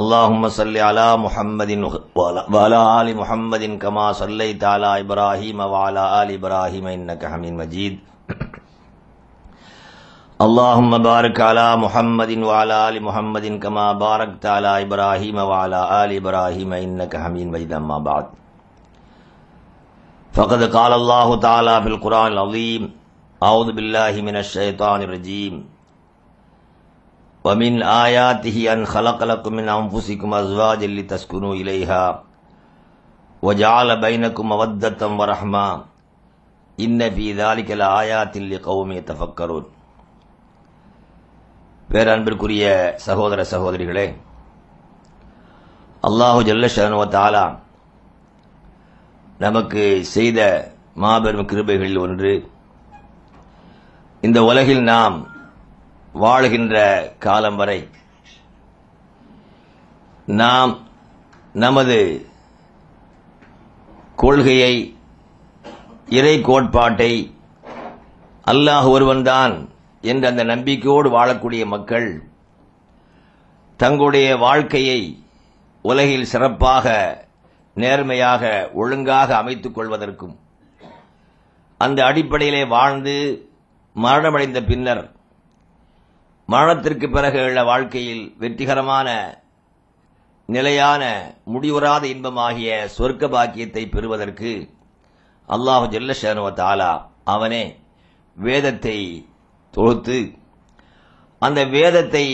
اللهم صل على محمد وعلى آل محمد كما صليت على إبراهيم وعلى آل إبراهيم إنك حميد مجيد اللهم بارك على محمد وعلى آل محمد كما باركت على إبراهيم وعلى آل إبراهيم إنك حميد مجيد أما بعد. فقد قال الله تعالى في القرآن العظيم أعوذ بالله من الشيطان الرجيم ومن آياته أن خلق لكم من أنفسكم أزواجا لتسكنوا إليها وجعل بينكم مودة ورحمة إن في ذلك لآيات لقوم يتفكرون பேரன்பிற்குரிய சகோதர சகோதரிகளே அல்லாஹு ஜல்லஷனுவ தாலா நமக்கு செய்த மாபெரும் கிருபைகளில் ஒன்று இந்த உலகில் நாம் வாழ்கின்ற காலம் வரை நாம் நமது கொள்கையை இறை கோட்பாட்டை அல்லாஹ் ஒருவன்தான் என்ற அந்த நம்பிக்கையோடு வாழக்கூடிய மக்கள் தங்களுடைய வாழ்க்கையை உலகில் சிறப்பாக நேர்மையாக ஒழுங்காக அமைத்துக் கொள்வதற்கும் அந்த அடிப்படையிலே வாழ்ந்து மரணமடைந்த பின்னர் மரணத்திற்கு பிறகு உள்ள வாழ்க்கையில் வெற்றிகரமான நிலையான முடிவுறாத இன்பமாகிய சொர்க்க பாக்கியத்தை பெறுவதற்கு அல்லாஹு ஜல்லஷனுவ தாலா அவனே வேதத்தை தொகுத்து அந்த வேதத்தை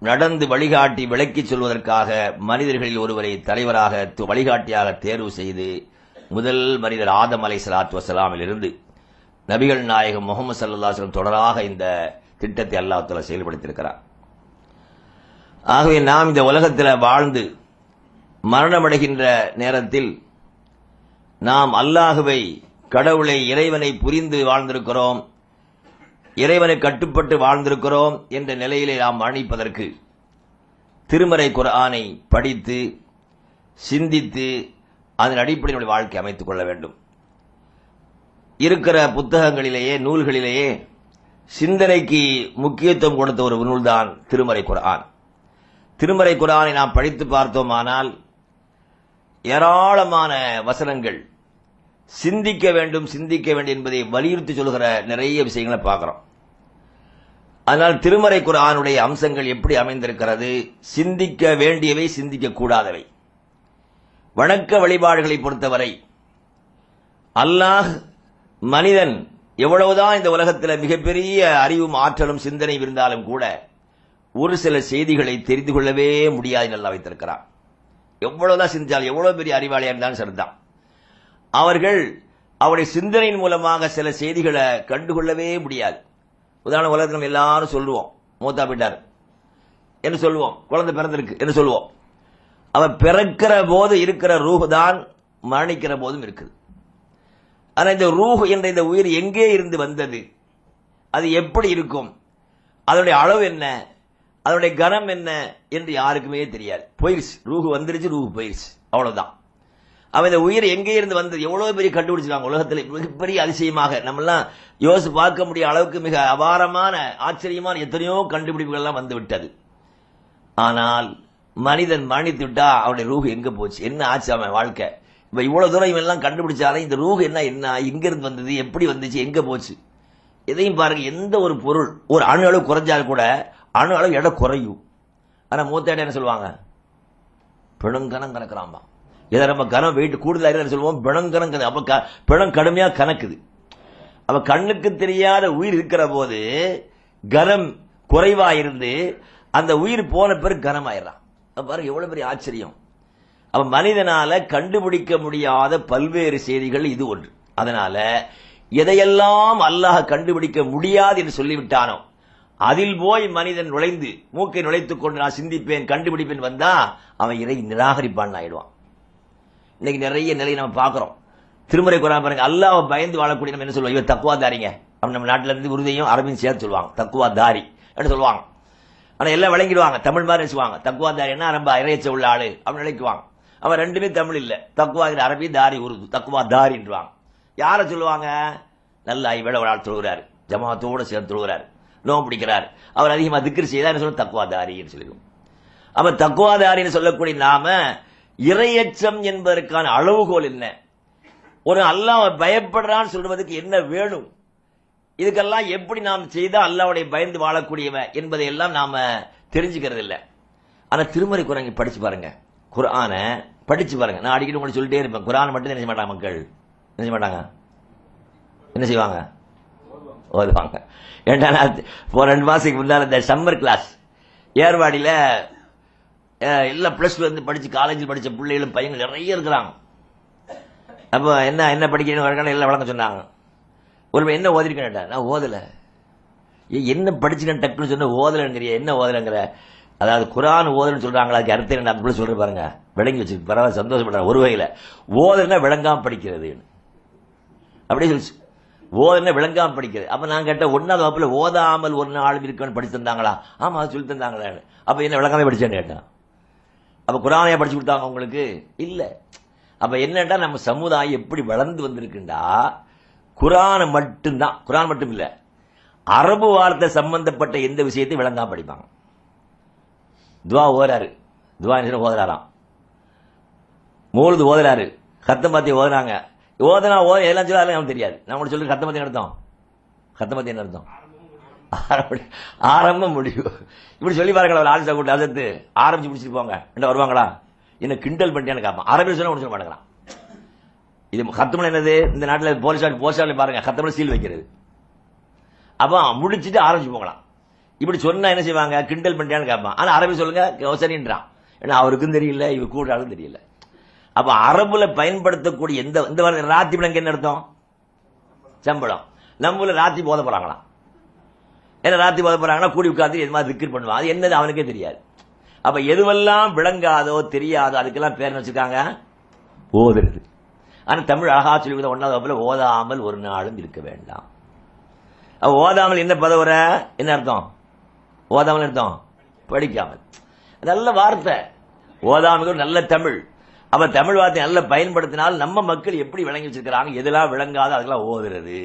நடந்து வழிகாட்டி விளக்கிச் சொல்வதற்காக மனிதர்களில் ஒருவரை தலைவராக வழிகாட்டியாக தேர்வு செய்து முதல் மனிதர் ஆதம் அலை சலாத்து வசலாமிலிருந்து நபிகள் நாயகம் முகமது சல்லாஸ்லம் தொடராக இந்த திட்டத்தை அல்லாஹால செயல்படுத்தியிருக்கிறார். ஆகவே நாம் இந்த உலகத்தில் வாழ்ந்து மரணமடைகின்ற நேரத்தில் நாம் அல்லாஹுவை கடவுளை இறைவனை புரிந்து வாழ்ந்திருக்கிறோம் இறைவனை கட்டுப்பட்டு வாழ்ந்திருக்கிறோம் என்ற நிலையிலே நாம் மரணிப்பதற்கு திருமறை குரானை படித்து சிந்தித்து அதன் அடிப்படையில் வாழ்க்கை அமைத்துக் கொள்ள வேண்டும். இருக்கிற புத்தகங்களிலேயே நூல்களிலேயே சிந்தனைக்கு முக்கியத்துவம் கொடுத்த ஒரு நூல்தான் திருமறை குரான். திருமறை குரானை நாம் படித்து பார்த்தோமானால் ஏராளமான வசனங்கள் சிந்திக்க வேண்டும் சிந்திக்க வேண்டும் என்பதை வலியுறுத்தி சொல்கிற நிறைய விஷயங்களை பார்க்கிறோம். அதனால் திருமறை குரானுடைய அம்சங்கள் எப்படி அமைந்திருக்கிறது? சிந்திக்க வேண்டியவை சிந்திக்க கூடாதவை. வணக்க வழிபாடுகளை பொறுத்தவரை அல்லாஹ் மனிதன் எவ்வளவுதான் இந்த உலகத்தில் மிகப்பெரிய அறிவும் ஆற்றலும் சிந்தனை இருந்தாலும் கூட ஒரு சில செய்திகளை தெரிந்து கொள்ளவே முடியாது நல்லா வைத்திருக்கிறான். எவ்வளவுதான் சிந்திச்சாலும் எவ்வளவு பெரிய அறிவாளியா இருந்தாலும் சரிதான். அவர்கள் அவருடைய சிந்தனையின் மூலமாக சில செய்திகளை கண்டுகொள்ளவே முடியாது. உதாரண உலகத்தில் நம்ம எல்லாரும் சொல்லுவோம் மூத்தா போயிட்டார். என்று சொல்லுவோம் குழந்தை பிறந்திருக்கு என்று சொல்லுவோம். அவர் பிறக்கிற போது இருக்கிற ரூபு தான் மரணிக்கிற போதும் இருக்குது. ஆனா இந்த ரூஹ் என்ற இந்த உயிர் எங்கே இருந்து வந்தது? அது எப்படி இருக்கும்? அதனுடைய அளவு என்ன? அதனுடைய கனம் என்ன? என்று யாருக்குமே தெரியாது. போயிருச்சு. ரூஹு வந்துருச்சு ரூஹு போயிருச்சு. அவ்வளவுதான். அவன் இந்த உயிர் எங்கே இருந்து வந்தது? எவ்வளவு பெரிய கண்டுபிடிச்சிருக்காங்க உலகத்தில்? மிகப்பெரிய அதிசயமாக. நம்மெல்லாம் யோசிச்சு பார்க்க முடிய அளவுக்கு மிக அபாரமான ஆச்சரியமான எத்தனையோ கண்டுபிடிப்புகள் எல்லாம் வந்து விட்டது. ஆனால் மனிதன் மன்னித்து விட்டா அவனுடைய ரூஹு எங்க போச்சு? என்ன ஆச்சு அவன் வாழ்க்கை? இப்போ இவ்வளவு தூரம் இவெல்லாம் எல்லாம் கண்டுபிடிச்சாலும் இந்த ரூஹ் என்ன என்ன எங்க இருந்து வந்தது எப்படி வந்துச்சு எங்க போச்சு? எதையும் பாருங்க எந்த ஒரு பொருள் ஒரு அணு அளவு குறைஞ்சாலும் கூட அணு அளவு எடை குறையும். ஆனா மூத்த என்ன சொல்லுவாங்க? பிணங்கனம் கணக்குறாம்பா இதை நம்ம கனம் வெயிட் கூடுதலாக இருக்குன்னு சொல்லுவோம் பிணங்கனம் கணக்கு. அப்ப க- பிணம் கடுமையா கணக்குது. அப்போ கண்ணுக்கு தெரியாத உயிர் இருக்கிற போது கனம் குறைவா இருந்து அந்த உயிர் போன பிறகு கனமாயிடலாம் பாருங்க எவ்வளவு பெரிய ஆச்சரியம். அப்ப மனிதனால கண்டுபிடிக்க முடியாத பல்வேறு செய்திகள் இது ஒன்று. அதனால எதையெல்லாம் அல்லாஹ் கண்டுபிடிக்க முடியாது என்று சொல்லிவிட்டானோ அதில் போய் மனிதன் நுழைந்து மூக்கை நுழைத்துக் கொண்டு நான் சிந்திப்பேன் கண்டுபிடிப்பேன் வந்தா அவன் இறை நிராகரிப்பான் ஆயிடுவான். இன்னைக்கு நிறைய நிலையை நம்ம பார்க்கிறோம். திருமுறை குரான் பாருங்க அல்லாஹ் பயந்து வாழக்கூடிய நம்ம என்ன சொல்லுவோம்? இவன் தக்குவாதாரிங்க. அப்படி நம்ம நாட்டில இருந்து உறுதியும் அரபின் சேர்த்து சொல்லுவாங்க. தக்குவாதாரி அப்படின்னு சொல்லுவாங்க. ஆனா எல்லாம் விளங்கிடுவாங்க. தமிழ் மாதிரி வச்சுவாங்க தக்குவாதாரின்னா ரொம்ப இறையச்ச உள்ள ஆளு அப்படின்னு நினைக்குவாங்க. அவன் ரெண்டுமே தமிழ் இல்லை. தக்குவா அரபி தாரி உருது. தக்குவா தாரின்றாங்க யாரை சொல்லுவாங்க? நல்லா இவ்வளவு ஒரு ஆள் தொழுகிறாரு. ஜமாத்தோடு சேர்ந்து தொழுகிறாரு. நோம் பிடிக்கிறார். அவர் அதிகமாக திக்ர் செய்தார் என்ன சொல்ல தக்குவாதாரின்னு சொல்லிடுவோம். அப்ப தக்குவாதாரின்னு சொல்லக்கூடிய நாம இரையச்சம் என்பதற்கான அளவுகோல் என்ன? ஒரு அல்லாஹ் பயப்படுறான்னு சொல்வதற்கு என்ன வேணும்? இதுக்கெல்லாம் எப்படி நாம் செய்தால் அல்லாவுடைய பயந்து வாழக்கூடியவன் என்பதையெல்லாம் நாம தெரிஞ்சுக்கிறது இல்லை ஆனால் திருமறை குரங்கி படிச்சு பாருங்க. குரானை படிச்சு பாருங்க. நான் அடிக்கடி உங்களுக்கு சொல்லிட்டே இருப்பேன். குரான் மட்டும் என்ன செய்ய மாட்டாங்க மக்கள்? என்ன செய்ய மாட்டாங்க? என்ன செய்வாங்க? ஓதுவாங்க ஏன்டா ஒரு ரெண்டு மாசத்துக்கு முன்னால் இந்த சம்மர் கிளாஸ் ஏர்வாடியில் எல்லாம் ப்ளஸ் டூ வந்து படிச்சு காலேஜில் படிச்ச பிள்ளைகளும் பையங்கள் நிறைய இருக்கிறாங்க. அப்போ என்ன என்ன படிக்கணும் வரணும் எல்லாம் வழங்க சொன்னாங்க. ஒரு என்ன ஓதிருக்கேன் நான் ஓதலை. ஏய், என்ன படிச்சுக்கேன் டக்குன்னு சொன்ன ஓதலங்கிறிய என்ன ஓதலைங்கிற? அதாவது குரான் ஓதுன்னு சொல்றாங்களா? அதுக்கு அர்த்தம் என்ன? அப்படி சொல்ற பாருங்க. விளங்கி வச்சு பரவாயில்ல சந்தோஷப்படுற ஒரு வகையில். ஓதுன்னா விளங்காம படிக்கிறது அப்படியே சொல்லி ஓதுனா விளங்காம படிக்கிறது. அப்ப நான் கேட்ட ஒன்னாவது வகுப்புல ஓதாமல் ஒரு நாள் இருக்கணும்னு படிச்சு தந்தாங்களா? ஆமா அது சொல்லி தந்தாங்களா அப்ப என்ன விளங்காம படிச்சேன்னு கேட்டான். அப்ப குரானையா படிச்சு கொடுத்தாங்க உங்களுக்கு? இல்ல. அப்ப என்னடா நம்ம சமுதாயம் எப்படி வளர்ந்து வந்திருக்குண்டா? குரானை மட்டும்தான். குரான் மட்டும் இல்ல. அரபு வார்த்தை சம்பந்தப்பட்ட எந்த விஷயத்தையும் விளங்காம படிப்பாங்க. துவா ஓதுறாரு. துவா என்ன ஓதுறாராம். மூழுது ஓதுறாரு. கத்தமாத்தி ஓதுறாங்க. ஓதுனா ஓ எல்லாம் சொல்ல அவனுக்கு தெரியாது. நம்மளுக்கு சொல்லி கத்தம் பத்தி நடத்தோம் கத்தம் பத்தி என்ன அர்த்தம்? ஆரம்பம். முடிவு. இப்படி சொல்லி பாருங்களா ஒரு கூட்டு அசத்து ஆரம்பிச்சு பிடிச்சிட்டு போங்க. என்ன வருவாங்களா? என்ன கிண்டல் பண்ணிட்டேன்னு கேட்பான் அரபியில் சொன்னா ஒன்று சொல்ல மாட்டேங்கிறான். இது கத்தமல் என்னது? இந்த நாட்டில் போலீஸ் போஸ்டால பாருங்க. கத்தமல் சீல் வைக்கிறது. அப்போ முடிச்சிட்டு ஆரம்பிச்சு போகலாம். இப்படி சொன்னா என்ன செய்வாங்க? கிண்டல் பண்ணிட்டான்னு கேட்பான். ஆனா அரபி சொல்லுங்க கௌசரின்றான். ஏன்னா அவருக்கும் தெரியல இவர் கூட்டாலும் தெரியல. அப்ப அரபுல பயன்படுத்தக்கூடிய எந்த இந்த வார்த்தை ராத்தி விலங்கு என்ன அர்த்தம்? சம்பளம். நம்மள ராத்தி போத போறாங்களாம். ஏன்னா ராத்தி போத போறாங்கன்னா கூடி உட்காந்து எது மாதிரி திக்கர் பண்ணுவான். அது என்னது அவனுக்கே தெரியாது. அப்ப எதுவெல்லாம் விளங்காதோ தெரியாதோ அதுக்கெல்லாம் பேர் வச்சிருக்காங்க? ஓதுறது. ஆனா தமிழ் அழகா சொல்லி ஒன்னாவது வகுப்புல ஓதாமல் ஒரு நாளும் இருக்க வேண்டாம். ஓதாமல் என்ன பதவுற? என்ன அர்த்தம்? ஓதாமல் அர்த்தம் படிக்காமல். நல்ல வார்த்தை. ஓதாமல் நல்ல தமிழ். அப்ப தமிழ் வார்த்தை நல்ல பயன்படுத்தினால் நம்ம மக்கள் எப்படி விளங்கி வச்சிருக்கிறாங்க? எதெல்லாம் விளங்காத அதெல்லாம் ஓதுறது.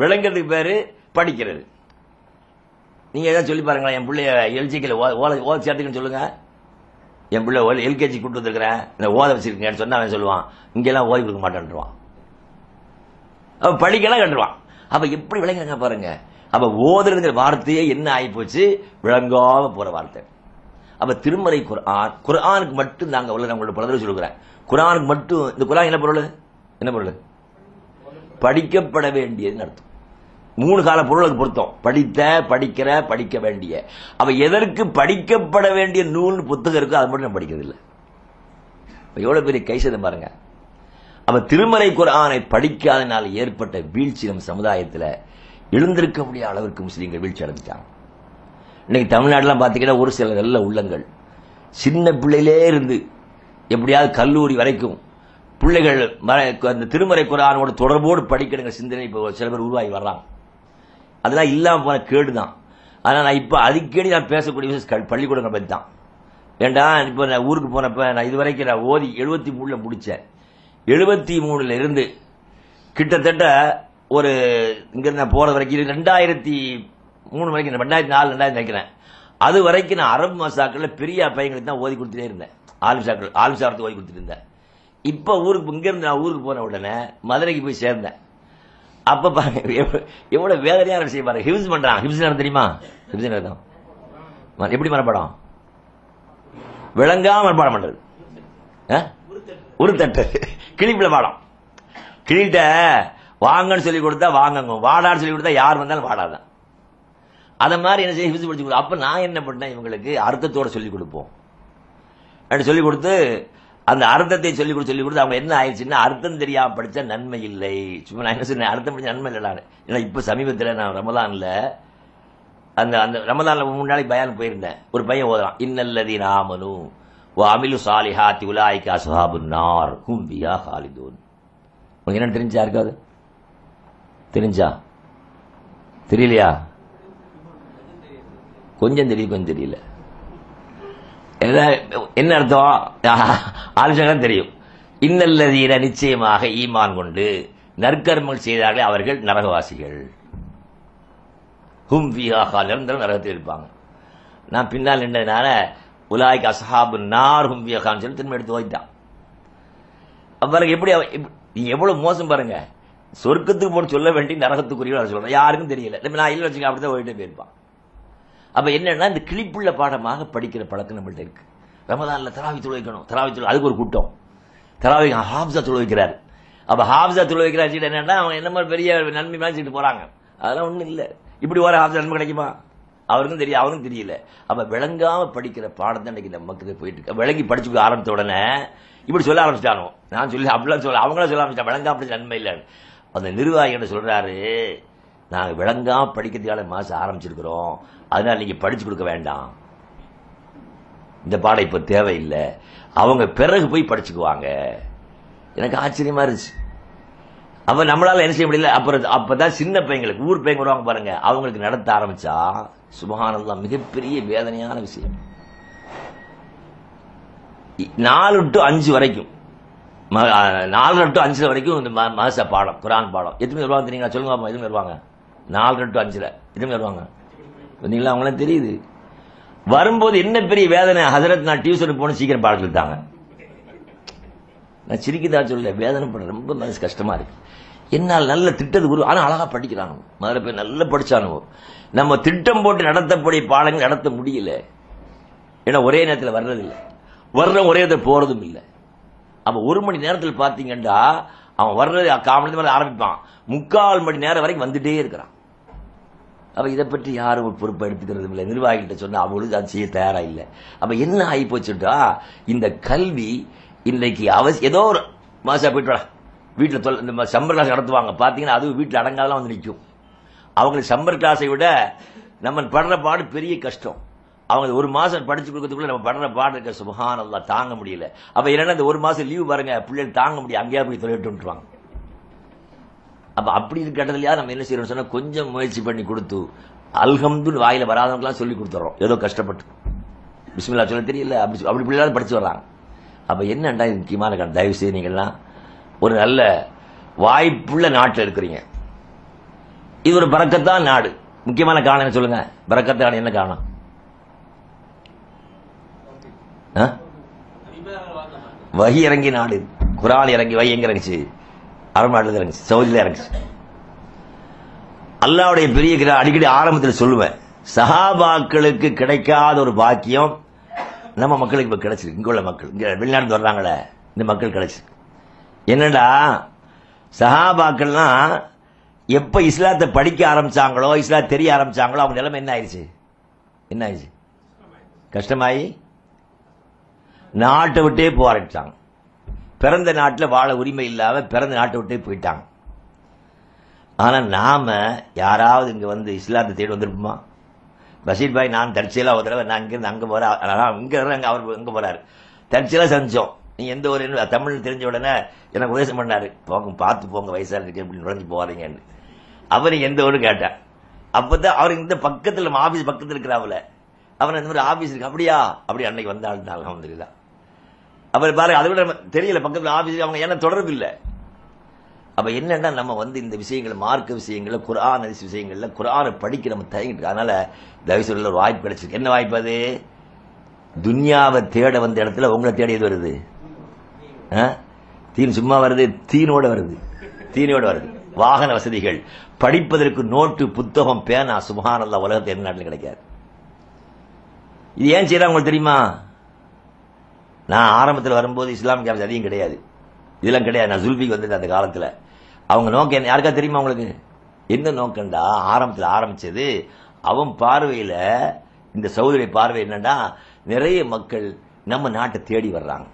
விளங்குறதுக்கு பேரு படிக்கிறது. நீங்க ஏதாவது சொல்லி பாருங்களேன் என் பிள்ளைய எல்ஜிக்கில் ஓத ஓத சேர்த்துக்குன்னு சொல்லுங்க. என் பிள்ளை எல்கேஜி கூட்டு வந்துருக்கிறேன். இந்த ஓத வச்சிருக்கேன்னு சொன்னா அவன் சொல்லுவான். இங்கெல்லாம் ஓதி கொடுக்க மாட்டேன்றான். அவ படிக்கலாம் கட்டுவான் அப்ப எப்படி விளங்குறாங்க பாருங்க? அப்ப ஓதுறதுங்கிற வார்த்தையே என்ன ஆகி போச்சு விளங்காம போற வார்த்தை. அப்ப திருமறை குரான் குரானுக்கு மட்டும் நாங்க உள்ள உங்களோட பிரதர் சொல்லுகிறேன். குரானுக்கு மட்டும் இந்த குரான் என்ன பொருள்? என்ன பொருள்? படிக்கப்பட வேண்டியதுன்னு அர்த்தம். மூணு கால பொருளுக்கு பொருத்தம். படித்த படிக்கிற படிக்க வேண்டிய. அவ எதற்கு படிக்கப்பட வேண்டிய நூல் புத்தகம் இருக்கோ அது மட்டும் நான் படிக்கிறது இல்லை. எவ்வளவு பெரிய கைசதம் பாருங்க. அவ திருமலை குரானை படிக்காதனால ஏற்பட்ட வீழ்ச்சி நம்ம சமுதாயத்தில் எழுந்திருக்க முடியாத அளவிற்கு முஸ்லீம்கள் வீழ்ச்சி அடைஞ்சிட்டாங்க. இன்னைக்கு தமிழ்நாடுலாம் பார்த்தீங்கன்னா ஒரு சில நல்ல உள்ளங்கள். சின்ன பிள்ளையிலே இருந்து எப்படியாவது கல்லூரி வரைக்கும் பிள்ளைகள் மர- அந்த திருமறை குரானோட தொடர்போடு படிக்கணுங்கிற சிந்தனை இப்போ சில பேர் உருவாகி வர்றாங்க. அதெல்லாம் இல்லாமல் போன கேடுதான். ஆனால் நான் இப்போ அடிக்கடி நான் பேசக்கூடிய விஷயம் பள்ளிக்கூடங்களை பற்றி தான். ஏண்டா இப்போ நான் ஊருக்கு போனப்போ நான் இது வரைக்கும் நான் ஓதி எழுபத்தி மூணில் முடித்தேன் எழுபத்தி மூணுல இருந்து கிட்டத்தட்ட ஒரு இங்கிருந்து நான் வரைக்கும் ரெண்டாயிரத்தி மூணு வரைக்கும் ரெண்டாயிரத்தி நாலு ரெண்டாயிரத்தி நினைக்கிறேன். அது வரைக்கும் நான் அரபு மசாக்கள்ல பெரிய பையங்களுக்கு தான் ஓதி கொடுத்துட்டே இருந்தேன். ஆலிசாக்கள் ஆலிசாரத்தை ஓதி கொடுத்துட்டு இருந்தேன். இப்போ ஊருக்கு இங்கேருந்து நான் ஊருக்கு போன உடனே மதுரைக்கு போய் சேர்ந்தேன். அப்ப பாருங்க எவ்வளோ எவ்வளவு வேதனையான விஷயம் பாருங்க. ஹிவ்ஸ் பண்றான். நேரம் தெரியுமா? ஹிப்ஸ் நேரம் ம- எப்படி மரப்படம் விளங்காம மனப்பாடம் பண்றது. ஆ? ஒரு தட்டு கிளிப்பில் பாடம். கிளிட்ட வாங்கன்னு சொல்லி கொடுத்தா வாங்கங்க. வாடான்னு சொல்லி கொடுத்தா யார் வந்தாலும் வாடாதான். அதை மாதிரி என்ன செய்ய ஹிஃப்ஸ் படிச்சு அப்போ நான் என்ன பண்ணேன்? இவங்களுக்கு அர்த்தத்தோடு சொல்லிக் கொடுப்போம். அப்படி சொல்லிக் கொடுத்து அந்த அர்த்தத்தை சொல்லி கொடுத்து சொல்லி கொடுத்து அவங்க என்ன ஆயிடுச்சுன்னா அர்த்தம் தெரியாமல் படித்தா நன்மை இல்லை. சும்மா நான் என்ன சொன்னேன்? அர்த்தம் படித்த நன்மை இல்லை ஏன்னா இப்போ சமீபத்தில் நான் ரமதானில் அந்த அந்த ரமதானில் மூணு நாளைக்கு பயான் போயிருந்தேன். ஒரு பையன் ஓதுறான். இன்னல்லதி நாமனு அமிலு சாலிஹாத்தி திவுலாய்கா சுஹாபு நார். கும்பியா ஹாலிதோன். உனக்கு என்ன தெரிஞ்சா இருக்காது தெரிஞ்சா? தெரியலையா? கொஞ்சம் தெரியும் கொஞ்சம் தெரியல. என்ன- என்ன அர்த்தம்? ஆலோசனை தெரியும். இன்னல்லதீன நிச்சயமாக ஈமான் கொண்டு நற்கர்மங்கள் செய்தார்களே அவர்கள் நரகவாசிகள். ஹும் விஹாஹா நிரந்தரம் நரகத்தில் இருப்பாங்க. நான் பின்னால் நின்றதுனால உலாய்க்கு அசஹாபு நார் ஹும் விஹான்னு சொல்லி திரும்ப எடுத்து ஓய்ட்டான் பாருங்க எப்படி நீ எவ்வளவு மோசம் பாருங்க. சொர்க்கத்துக்கு போன சொல்ல வேண்டி நரகத்துக்குரிய சொல்றேன் யாருக்கும் தெரியல. இப்ப நான் இல்லை வச்சுக்க அப்படிதான் போயிட்டே போயிருப்பான். அப்ப என்னன்னா இந்த கிளிப்புள்ள பாடமாக படிக்கிற பழக்கம் நம்மள்ட்ட இருக்கு. ரமதான்ல தராவி துளைக்கணும் தராவி துளை அதுக்கு ஒரு கூட்டம். தராவி ஹாப்ஸா தொழு வைக்கிறாரு. அப்ப ஹாப்ஸா தொழு வைக்கிறாரு என்னன்னா அவங்க என்ன மாதிரி பெரிய நன்மை மேய்ச்சிட்டு போறாங்க. அதெல்லாம் ஒண்ணும் இல்லை. இப்படி வர ஹாப்ஸா நன்மை கிடைக்குமா? அவருக்கும் தெரியும் அவருக்கும் தெரியல. அப்ப விளங்காம படிக்கிற பாடம் தான் இன்னைக்கு நம்ம மக்களுக்கு போயிட்டு இருக்கு விளங்கி படிச்சு ஆரம்பித்த உடனே இப்படி சொல்ல ஆரம்பிச்சிட்டானோ? நான் சொல்லி அப்படிலாம் சொல்ல அவங்களாம் சொல்ல ஆரம்பிச்சிட்டா விளங்காம படிச்ச நன்மை இல்லை அந்த நிர்வாகி என்ன சொல்கிறாரு நாங்கள் விளங்காம படிக்கிறதுக்கான மாதம் ஆரம்பிச்சிருக்கிறோம். அதனால் நீங்கள் படிச்சு கொடுக்க வேண்டாம். இந்த பாடம் இப்போ தேவையில்லை. அவங்க பிறகு போய் படிச்சுக்குவாங்க. எனக்கு ஆச்சரியமா இருந்துச்சு. அப்போ நம்மளால் என்ன செய்ய முடியல? அப்புறம் அப்போ தான் சின்ன பையங்களுக்கு ஊர் பையங்க வருவாங்க பாருங்க. அவங்களுக்கு நடத்த ஆரம்பிச்சா சுபகானந்தம் மிகப்பெரிய வேதனையான விஷயம். நாலு டு அஞ்சு வரைக்கும். நாலரை டு அஞ்சு வரைக்கும் இந்த மாச பாடம் குரான் பாடம். எத்தனை வருவாங்க தெரியுங்களா? சொல்லுங்க எதுவுமே வருவாங்க? நாலரை டு அஞ்சுல. எதுவுமே வருவாங்க? நீங்களா அவங்களாம் தெரியுது. வரும்போது என்ன பெரிய வேதனை? ஹசரத் நான் டியூஷன் போன சீக்கிரம் பாடம் சொல்லிட்டாங்க நான் சிரிக்கதா சொல்ல வேதனை பண்ண ரொம்ப மனசு கஷ்டமா இருக்கு. என்னால் நல்ல திட்டது குரு ஆனால் அழகா படிக்கிறாங்க. முதல்ல போய் நல்லா படிச்சானுவோ. நம்ம திட்டம் போட்டு நடத்தக்கூடிய பாடங்கள் நடத்த முடியல. ஏன்னா ஒரே நேரத்தில் வர்றதில்லை. வர்ற ஒரே நேரத்தில் போறதும் இல்லை. அப்ப ஒரு மணி நேரத்தில் பாத்தீங்கன்னா அவன் வர்றது கால் மணி நேரம் ஆரம்பிப்பான். முக்கால் மணி நேரம் வரைக்கும் வந்துட்டே இருக்கிறான். அப்ப இதை பற்றி யாரும் ஒரு பொறுப்பை எடுத்துக்கிறது இல்லை. நிர்வாகிகிட்ட சொன்னா அவங்களுக்கு அது செய்ய தயாரா இல்லை. அப்ப என்ன ஆகி போச்சுட்டா இந்த கல்வி இன்னைக்கு அவசியம் ஏதோ ஒரு மாசா போயிட்டு வாடா. வீட்டில் தொல் இந்த சம்மர் கிளாஸ் நடத்துவாங்க. பார்த்தீங்கன்னா அதுவும் வீட்டில் அடங்காதான் வந்து நிற்கும் அவங்களுக்கு சம்மர் கிளாஸை விட நம்ம படுற பாடு பெரிய கஷ்டம். அவங்க ஒரு மாசம் படிச்சு கொடுக்கறதுக்குள்ள நம்ம படுற பாடு இருக்க சுபஹானல்லா தாங்க முடியல. அப்ப என்னன்னா இந்த ஒரு மாசம் லீவ் பாருங்க பிள்ளைகள் தாங்க முடியும் அங்கேயா போய் தொழிட்டு அப்ப அப்படி இருக்க இடத்துலயா நம்ம என்ன செய்யறோம் சொன்னா கொஞ்சம் முயற்சி பண்ணி கொடுத்து அல்ஹம்துன்னு வாயில வராதவங்களாம் சொல்லி கொடுத்துறோம். ஏதோ கஷ்டப்பட்டு. பிஸ்மில்லா சொல்ல தெரியல. அப்படி அப்படி பிள்ளைகள் படிச்சு வர்றாங்க. அப்ப என்னண்டா இது முக்கியமான கடன் தயவு செய்து நீங்கள்லாம் ஒரு நல்ல வாய்ப்புள்ள நாட்டில் இருக்கிறீங்க. இது ஒரு பறக்கத்தான் நாடு. முக்கியமான காரணம் என்ன சொல்லுங்க? பறக்கத்தான் என்ன காரணம் ஆ? வகி இறங்கி நாடு. குரான் இறங்கி வகி எங்க இறங்குச்சு? அரபு நாட்டில் இறங்குச்சு சவுதியில இறங்குச்சு. அல்லாவுடைய பெரிய கிரா அடிக்கடி ஆரம்பத்தில் சொல்லுவேன் சஹாபாக்களுக்கு கிடைக்காத ஒரு பாக்கியம் நம்ம மக்களுக்கு இப்போ கிடைச்சிருக்கு. இங்கே உள்ள மக்கள் இங்கே வெளிநாட்டு வர்றாங்களே இந்த மக்கள் கிடைச்சிருக்கு. என்னடா? சஹாபாக்கள்லாம் எப்போ இஸ்லாத்தை படிக்க ஆரம்பிச்சாங்களோ இஸ்லாம் தெரிய ஆரம்பிச்சாங்களோ அவங்க நிலைமை என்ன ஆயிடுச்சு? என்ன ஆயிடுச்சு? கஷ்டமாயி? நாட்டை விட்டே போக பிறந்த நாட்டில் வாழ உரிமை இல்லாம பிறந்த நாட்டை விட்டே போயிட்டாங்க. ஆனால் நாம யாராவது இங்கே வந்து இஸ்லாத்தை தேடி வந்திருப்போமா? பஷீர் பாய் நான் தற்செயலாக ஒரு தடவை நான் இங்கேருந்து அங்கே போகிறேன் இங்கே அங்கே அவர் இங்கே போகிறார் தற்செயலாக சந்தித்தோம் நீ எந்த ஒரு தமிழ் தெரிஞ்ச உடனே எனக்கு உபதேசம் பண்ணார். போங்க பார்த்து போங்க வயசாக இருக்கு இப்படி நுழைஞ்சு போகிறீங்கன்னு அவர் எந்த ஒரு கேட்டேன் அப்போ தான் அவர் இந்த பக்கத்தில் நம்ம ஆஃபீஸ் பக்கத்தில் இருக்கிறாவுல அவர் இந்த மாதிரி ஆஃபீஸ் இருக்கு. அப்படியா? அப்படி அன்னைக்கு வந்தாள் அலமதுல்லா அவர் பாருங்க அதை விட நம்ம தெரியல பக்கத்தில் ஆபீஸ் அவங்க என்ன தொடர்பு இல்லை. அப்ப என்னன்னா நம்ம வந்து இந்த விஷயங்கள் மார்க்க விஷயங்கள்ல குரான் அரிசி விஷயங்கள்ல குரானை படிக்க நம்ம தயங்கிட்டு அதனால தயவு சொல்ல ஒரு வாய்ப்பு கிடைச்சிருக்கு. என்ன வாய்ப்பு அது? துன்யாவை தேட வந்த இடத்துல உங்களை தேடி எது வருது? ஆ? தீன் சும்மா வருது தீனோட வருது. தீனோட வருது. வாகன வசதிகள். படிப்பதற்கு நோட்டு புத்தகம் பேனா சுபஹானல்லா உலகத்தை எந்த நாட்டில் கிடைக்காது. இது ஏன் செய்யறாங்க உங்களுக்கு தெரியுமா? நான் ஆரம்பத்தில் வரும்போது இஸ்லாம் கேம்ஸ் அதிகம் கிடையாது. இதெல்லாம் கிடையாது. நான் ஜுல்பிக்கு வந்துட்டு அந்த காலத்தில். அவங்க நோக்கம் என்ன? யாருக்கா தெரியுமா அவங்களுக்கு என்ன நோக்கம்டா? ஆரம்பத்தில் ஆரம்பிச்சது அவன் பார்வையில் இந்த சௌதரி பார்வை என்னன்னா நிறைய மக்கள் நம்ம நாட்டை தேடி வர்றாங்க.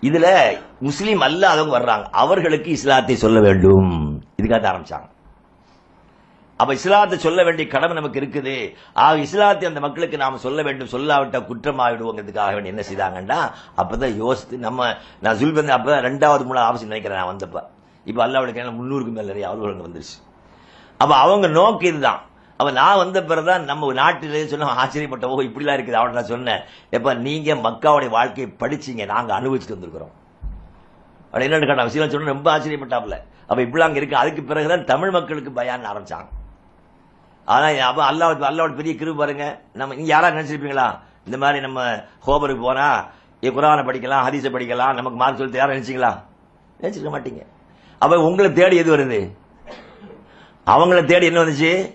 இதுல முஸ்லீம் அல்லாதவங்க வர்றாங்க. அவர்களுக்கு இஸ்லாத்தை சொல்ல வேண்டும். இதுக்காக ஆரம்பிச்சாங்க. அப்ப இஸ்லாத்தை சொல்ல வேண்டிய கடமை நமக்கு இருக்குது. ஆக இஸ்லாத்தை அந்த மக்களுக்கு நாம சொல்ல வேண்டும். சொல்லாவிட்ட குற்றமாகிடுவோங்கிறதுக்காக வேண்டி என்ன செய்தாங்கன்னா அப்பதான் யோசித்து நம்ம நான் சுல்பந்த் அப்ப ரெண்டாவது மூணு அவசியம் நினைக்கிறேன் நான் வந்தப்ப. இப்ப அல்லாவுடைய முன்னூறுக்கு மேல நிறைய அலுவலகம் வந்துருச்சு. அப்ப அவங்க நோக்கு இதுதான். அப்ப நான் வந்த பிறகுதான் நம்ம நாட்டிலே சொன்ன ஆச்சரியப்பட்ட ஓ இப்படிலாம் இருக்குது அவன் நான் சொன்னேன். எப்ப நீங்க மக்காவுடைய வாழ்க்கையை படிச்சீங்க நாங்க அனுபவிச்சுட்டு வந்திருக்கிறோம். அப்படி என்னன்னு கேட்டா விஷயம் சொன்ன ரொம்ப ஆச்சரியப்பட்டாப்ல அப்ப இப்படிலாம் அங்க இருக்கு. அதுக்கு பிறகுதான் தமிழ் மக்களுக்கு பயான் ஆரம்பிச்சாங்க. ஆனா அப்ப அல்லாஹ் அல்லாவோட பெரிய கிருப பாருங்க. நம்ம நீங்க யாரா நினைச்சிருப்பீங்களா? இந்த மாதிரி நம்ம ஹோபருக்கு போனா குரானை படிக்கலாம் ஹதீஸை படிக்கலாம் நமக்கு மார்க் சொல்லி யாரும் நினைச்சிங்களா? நினைச்சிருக்க மாட்டீங்க. அப்ப உங்களை தேடி எது வருது? அவங்கள தேடி என்ன வந்துச்சு?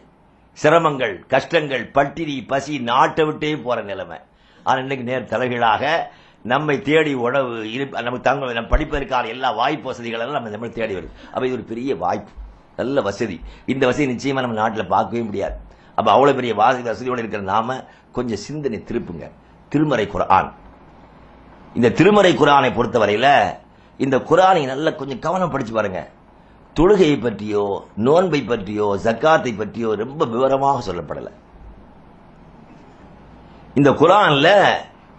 சிரமங்கள் கஷ்டங்கள் பட்டினி பசி நாட்டை விட்டே போற நிலைமை. ஆனா இன்னைக்கு நேர் தலைகளாக நம்மை தேடி உணவு இருப்ப- நமக்கு தங்க நம்ம படிப்பதற்கான எல்லா வாய்ப்பு வசதிகள் எல்லாம் நம்ம நம்மளை தேடி வருது. அப்ப இது ஒரு பெரிய வாய்ப்பு. நல்ல வசதி. இந்த வசதி நிச்சயமா நம்ம நாட்டில் பார்க்கவே முடியாது. அப்ப அவ்வளவு பெரிய வாசி வசதியோடு இருக்கிற நாம கொஞ்சம் சிந்தனை திருப்புங்க. திருமறை குரான் இந்த திருமறை குரானை பொறுத்தவரையில இந்த குரானை நல்லா கொஞ்சம் கவனம் படிச்சு பாருங்க. தொழுகையை பற்றியோ நோன்பை பற்றியோ ஜக்காத்தை பற்றியோ ரொம்ப விவரமாக சொல்லப்படல. இந்த குரான்ல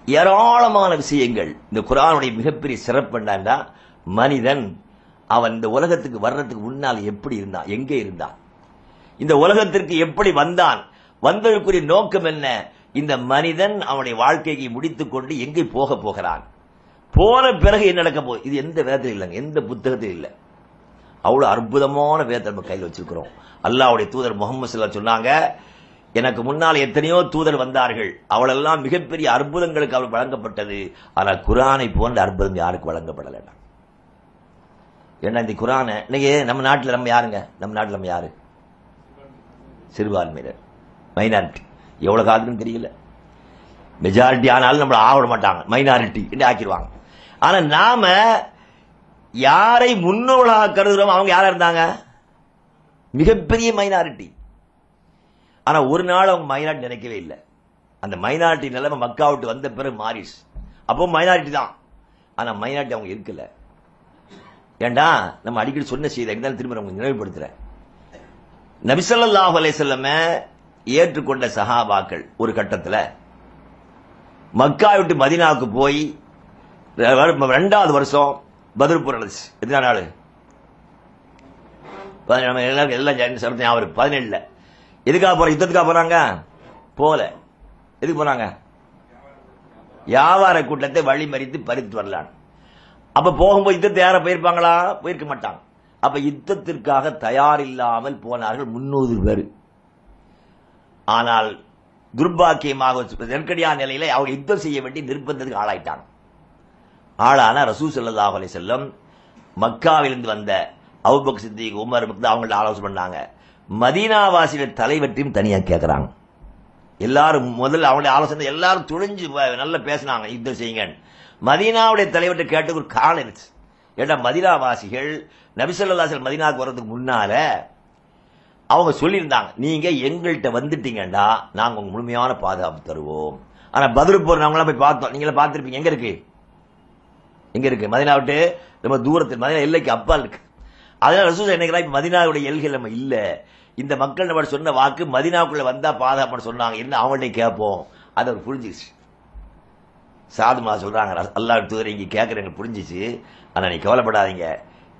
ஏராளமான விஷயங்கள். இந்த குரானுடைய மிகப்பெரிய சிறப்பு என்னன்னா மனிதன் அவன் இந்த உலகத்துக்கு வர்றதுக்கு முன்னால் எப்படி இருந்தான்? எங்கே இருந்தான்? இந்த உலகத்திற்கு எப்படி வந்தான்? வந்ததற்குரிய நோக்கம் என்ன? இந்த மனிதன் அவனுடைய வாழ்க்கையை முடித்துக் கொண்டு எங்கே போக போகிறான்? போன பிறகு என்ன நடக்க போகுது? இது எந்த வேதத்தில் இல்லைங்க. எந்த புத்தகத்தில் இல்லை. அவ்வளவு அற்புதமான வேதத்தை நம்ம கையில் வச்சிருக்கிறோம். அல்லாவுடைய தூதர் முகமது ஸல்லல்லாஹு சொன்னாங்க எனக்கு முன்னால் எத்தனையோ தூதர் வந்தார்கள். அவளெல்லாம் மிகப்பெரிய அற்புதங்களுக்கு அவள் வழங்கப்பட்டது. ஆனால் குரானை போன்ற அற்புதம் யாருக்கு வழங்கப்படலை ஏன்னா இந்த குரானை? இன்னைக்கு நம்ம நாட்டில் நம்ம யாருங்க? நம்ம நாட்டில் நம்ம யாரு? சிறுபான்மையினர். மைனாரிட்டி எவ்வளவு காலத்துக்குன்னு தெரியல. மெஜாரிட்டி ஆனாலும் நம்மளை ஆவிட மாட்டாங்க. மைனாரிட்டி என்று ஆக்கிடுவாங்க ஆனா நாம யாரை முன்னோர்களாக கருதுறோம் அவங்க யாரா இருந்தாங்க? மிகப்பெரிய மைனாரிட்டி ஆனா ஒரு நாள் அவங்க மைனாரிட்டி நினைக்கவே இல்லை. அந்த மைனாரிட்டி நிலைமை மக்கா விட்டு வந்த பிறகு மாறிஸ் அப்போ மைனாரிட்டி தான். ஆனா மைனாரிட்டி அவங்க இருக்கலை. ஏண்டா நம்ம அடிக்கடி சொன்ன செய்தி இருந்தாலும் திரும்ப உங்களுக்கு நினைவுபடுத்துறேன். நபிசல்லாஹு அலைஹிஸ்ஸல்லம ஏற்றுக்கொண்ட சஹாபாக்கள் ஒரு கட்டத்தில் மக்கா விட்டு மதீனாவுக்கு போய் ரெண்டாவது வருஷம் பதிர்பூர் போர் நடந்துச்சு. எத்தனை நாள்? பதினேழு நம்ம எல்லாரும் எல்லாம் ஜாயின் ஞாபகம் பதினேழுல. எதுக்காக போற யுத்தத்துக்காக போறாங்க? போல எதுக்கு போறாங்க? வியாபார கூட்டத்தை வழிமறித்து பறித்து வரலான் அப்ப போகும்போது யுத்தத்தை யார போயிருப்பாங்களா? போயிருக்க மாட்டாங்க. அப்ப யுத்தத்திற்காக தயார் இல்லாமல் போனார்கள் முன்னூறு பேர் ஆனால் துர்பாக்கியமாக நெருக்கடியான நிலையில அவங்க யுத்தம் செய்ய வேண்டி நிர்பந்தத்துக்கு ஆளாயிட்டாங்க. ஆளான ரசூ ஸல்லல்லாஹு செல்லும் செல்லம் மக்காவிலிருந்து வந்த அவுபக் சித்திக் உமர் முக்தா அவங்கள்ட்ட ஆலோசனை பண்ணாங்க. மதீனாவாசிகள் தலைவற்றையும் தனியாக கேட்கிறாங்க எல்லாரும் முதல்ல அவங்களுடைய ஆலோசனை எல்லாரும் துணிஞ்சு வ- நல்லா பேசினாங்க யுத்தம் செய்யுங்கன்னு. மதீனாவுடைய தலைவர்கிட்ட கேட்டு ஒரு காலம் இருந்துச்சு ஏன்னா மதினாவாசிகள் நபிசல்லாசல் மதினாவுக்கு வர்றதுக்கு முன்னால அவங்க சொல்லியிருந்தாங்க நீங்க எங்கள்கிட்ட வந்துட்டீங்கன்னா நாங்க உங்க முழுமையான பாதுகாப்பு தருவோம். ஆனா பதில் போர் நாங்களாம் போய் பார்த்தோம். நீங்களே பார்த்துருப்பீங்க. எங்க இருக்கு? எங்க இருக்கு? மதினா விட்டு ரொம்ப தூரத்தில் மதினா எல்லைக்கு அப்பால் இருக்கு. அதனால ரசூல் என்னைக்கிறா இப்ப மதினாவுடைய எல்கை நம்ம இல்ல. இந்த மக்கள் நம்ம சொன்ன வாக்கு மதினாவுக்குள்ள வந்தா பாதுகாப்புன்னு சொன்னாங்க. என்ன அவங்கள்ட்ட கேட்போம். அதை அவர் புரிஞ்சிச்சு சாதுமா சொல்றாங்க அல்லாஹ் தூதர் கேட்குற எனக்கு புரிஞ்சிச்சு. ஆனால் நீ கவலைப்படாதீங்க.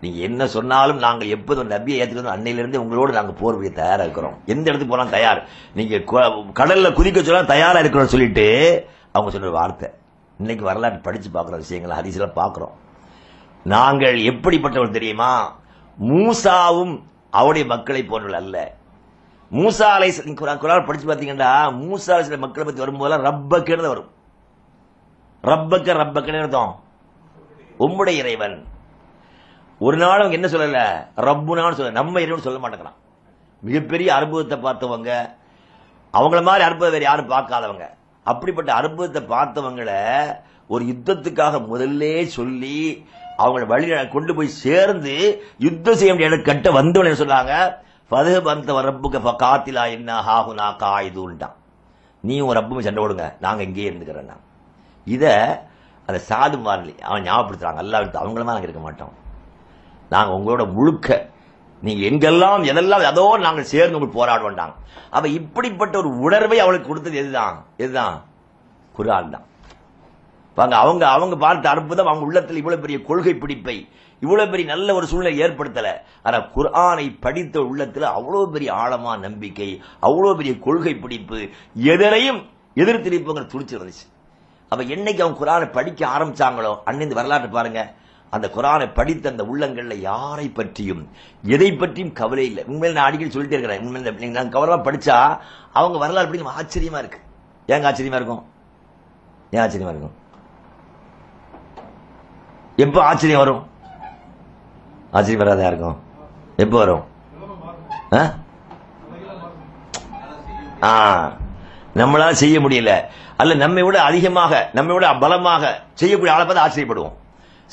நீங்கள் என்ன சொன்னாலும் நாங்கள் எப்போதும் நபியை ஏற்றுக்கிறோம் அன்னையிலேருந்து உங்களோடு நாங்கள் போர் புரிய தயாராக இருக்கிறோம். எந்த இடத்துக்கு போனாலும் தயார். நீங்கள் கடலில் குதிக்க சொன்னால் தயாராக இருக்கிறோம் சொல்லிட்டு அவங்க சொன்ன வார்த்தை. இன்னைக்கு வரலாற்று படித்து பார்க்குற விஷயங்களை ஹரிசில பார்க்குறோம். நாங்கள் எப்படிப்பட்டவர் தெரியுமா? மூசாவும் அவருடைய மக்களை போன்றவள் அல்ல. மூசா அலை குரான் படித்து பார்த்தீங்கன்னா மூசா அலை சில மக்களை பற்றி வரும்போதெல்லாம் ரப்பக்கேன்னு வரும். ரப்பக்க ரப்பக்கன்னு அர்த்தம். உம்முடைய இறைவன். ஒரு நாள் அவங்க என்ன சொல்லல? ரப்புனான்னு சொல்ல நம்ம இறைவன் சொல்ல மாட்டேங்கிறான். மிகப்பெரிய அற்புதத்தை பார்த்தவங்க அவங்கள மாதிரி அற்புதம் வேறு யாரும் பார்க்காதவங்க. அப்படிப்பட்ட அற்புதத்தை பார்த்தவங்கள ஒரு யுத்தத்துக்காக முதல்ல சொல்லி அவங்கள வழி கொண்டு போய் சேர்ந்து யுத்தம் செய்ய வேண்டிய கட்ட வந்தவன் சொன்னாங்க பதகு பந்த ரப்புக்கு காத்திலா என்ன ஹாகுனா காயுதுன்ட்டான் நீ உன் ரப்புமே சண்டை கொடுங்க நாங்க இங்கேயே இருந்துக்கிறேன் நான். இதை அந்த சாது மாறலி அவன் ஞாபகப்படுத்துறாங்க. அல்லா விட்டு அவங்களமா இருக்க மாட்டோம். நாங்கள் உங்களோட முழுக்க நீங்கள் எங்கெல்லாம் எதெல்லாம் அதோ நாங்கள் சேர்ந்து உங்களுக்கு போராடுவோண்டாங்க அப்போ இப்படிப்பட்ட ஒரு உணர்வை அவளுக்கு கொடுத்தது எதுதான்? எதுதான்? குரான் தான். பாங்க அவங்க அவங்க பார்த்த அற்புதம் அவங்க உள்ளத்தில் இவ்வளவு பெரிய கொள்கை பிடிப்பை இவ்வளவு பெரிய நல்ல ஒரு சூழ்நிலை ஏற்படுத்தல. ஆனா குர்ஆனை படித்த உள்ளத்துல அவ்வளவு பெரிய ஆழமா நம்பிக்கை அவ்வளவு பெரிய கொள்கை பிடிப்பு எதனையும் எதிர்த்திருப்புங்கிற துடிச்சு இருந்துச்சு அப்ப என்னைக்கு அவங்க குரானை படிக்க ஆரம்பிச்சாங்களோ அன்னைந்து வரலாற்று பாருங்க. அந்த குரானை படித்த அந்த உள்ளங்கள்ல யாரை பற்றியும் எதை பற்றியும் கவலை இல்லை. உண்மையில நான் அடிக்கடி சொல்லிட்டே இருக்கிறேன். உண்மையில நீங்க நான் படிச்சா அவங்க வரலாறு படி ஆச்சரியமா இருக்கு. ஏங்க ஆச்சரியமா இருக்கும்? ஏன் ஆச்சரியமா இருக்கும்? எப்போ ஆச்சரியம் வரும்? ஆச்சரியம் வராத யாருக்கும் எப்போ வரும்? ஆ? ஆ நம்மளால செய்ய முடியல. அல்ல நம்மை விட அதிகமாக நம்மை விட பலமாக செய்யக்கூடிய ஆளை பார்த்து ஆச்சரியப்படுவோம்.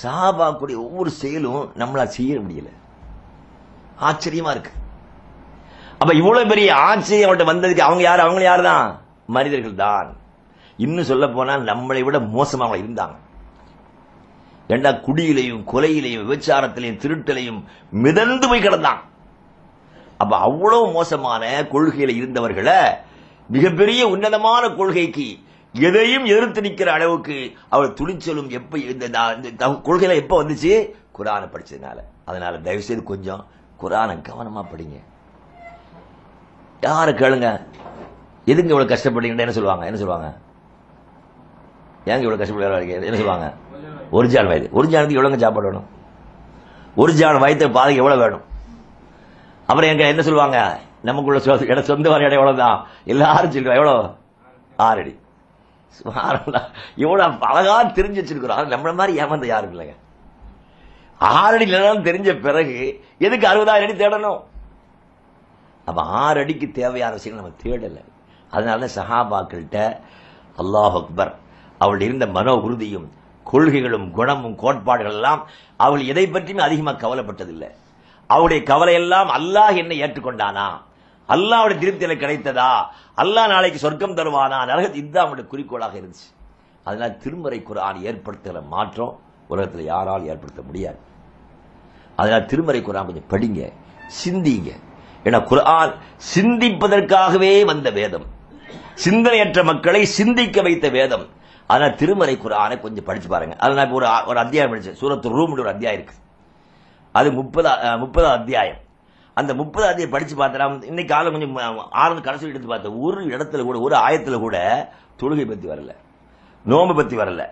சாபாக்குடைய ஒவ்வொரு செயலும் நம்மளால் செய்ய முடியல. ஆச்சரியமா இருக்கு. அப்ப இவ்வளவு பெரிய ஆச்சரியம் அவன்கிட்ட வந்ததுக்கு அவங்க யார்? அவங்க யார் தான் மனிதர்கள் தான். இன்னும் சொல்ல போனால் நம்மளை விட மோசமாக இருந்தாங்க. ஏண்டா குடியிலையும் கொலையிலையும் விபச்சாரத்திலையும் திருட்டலையும் மிதந்து போய் கிடந்தான். அப்ப அவ்வளவு மோசமான கொள்கையில இருந்தவர்களை மிகப்பெரிய உன்னதமான கொள்கைக்கு எதையும் எதிர்த்து நிற்கிற அளவுக்கு அவர் துணிச்சலும் எப்ப இந்த இந்த கொள்கையில எப்ப வந்துச்சு? குரானை படிச்சதுனால. அதனால தயவு செய்து கொஞ்சம் குரானை கவனமா படிங்க. யாரு கேளுங்க? எதுங்க இவ்வளவு கஷ்டப்படுறீங்க என்ன சொல்லுவாங்க? என்ன சொல்லுவாங்க? ஏங்க இவ்வளவு கஷ்டப்படுறாங்க என்ன சொல்லுவாங்க? ஒரு ஜான் வயது. ஒரு ஜானுக்கு எவ்வளவுங்க சாப்பாடு வேணும்? ஒரு ஜான் வயத்தை பாதைக்கு எவ்வளவு வேணும்? அப்புறம் எங்க என்ன சொல்லுவாங்க? நமக்குள்ள சொ- சொந்த வர இடம் எவ்வளவுதான்? எல்லாரும் சொல்லுவா எவ்வளவு? ஆறு அடி இவ்வளவு அழகா தெரிஞ்சு வச்சிருக்கிறோம். நம்மள மாதிரி ஏமாந்த யாரும் இல்லைங்க. ஆறு அடி நிலம் தெரிஞ்ச பிறகு எதுக்கு அறுபதாயிரம் அடி தேடணும்? அப்ப ஆறு அடிக்கு தேவையான விஷயங்கள் நம்ம தேடலை. அதனால சஹாபாக்கள்கிட்ட அல்லாஹ் அக்பர். அவள் இருந்த மனோ உறுதியும் கொள்கைகளும் குணமும் கோட்பாடுகள் எல்லாம் அவள் எதை பற்றியும் அதிகமாக கவலைப்பட்டதில்லை. அவளுடைய கவலை எல்லாம் அல்லாஹ் என்னை ஏற்றுக்கொண்டானா? அல்லாவுடைய திருப்தி எனக்கு கிடைத்ததா? அல்லாஹ் நாளைக்கு சொர்க்கம் தருவானா? நரகத்து இதுதான் அவனுடைய குறிக்கோளாக இருந்துச்சு. அதனால் திருமறை குரான் ஏற்படுத்துகிற மாற்றம் உலகத்தில் யாரால் ஏற்படுத்த முடியாது. அதனால் திருமறை குரான் கொஞ்சம் படிங்க சிந்திங்க. ஏன்னா குரான் சிந்திப்பதற்காகவே வந்த வேதம். சிந்தனையற்ற மக்களை சிந்திக்க வைத்த வேதம். அதனால் திருமறை குரானை கொஞ்சம் படிச்சு பாருங்க. அதில் நான் ஒரு ஒரு அத்தியாயம் படிச்சேன். சூரத்து ரூம் ஒரு அத்தியாயம் இருக்கு. அது முப்பதா முப்பதாம் அத்தியாயம். அந்த முப்பது அத்தியாயம் படிச்சு பார்த்தா இன்னைக்கு காலம் கொஞ்சம் ஆரம்ப கடைசி எடுத்து பார்த்தேன் ஒரு இடத்துல கூட ஒரு ஆயத்துல கூட தொழுகை பத்தி வரல. நோம்பு பத்தி வரல.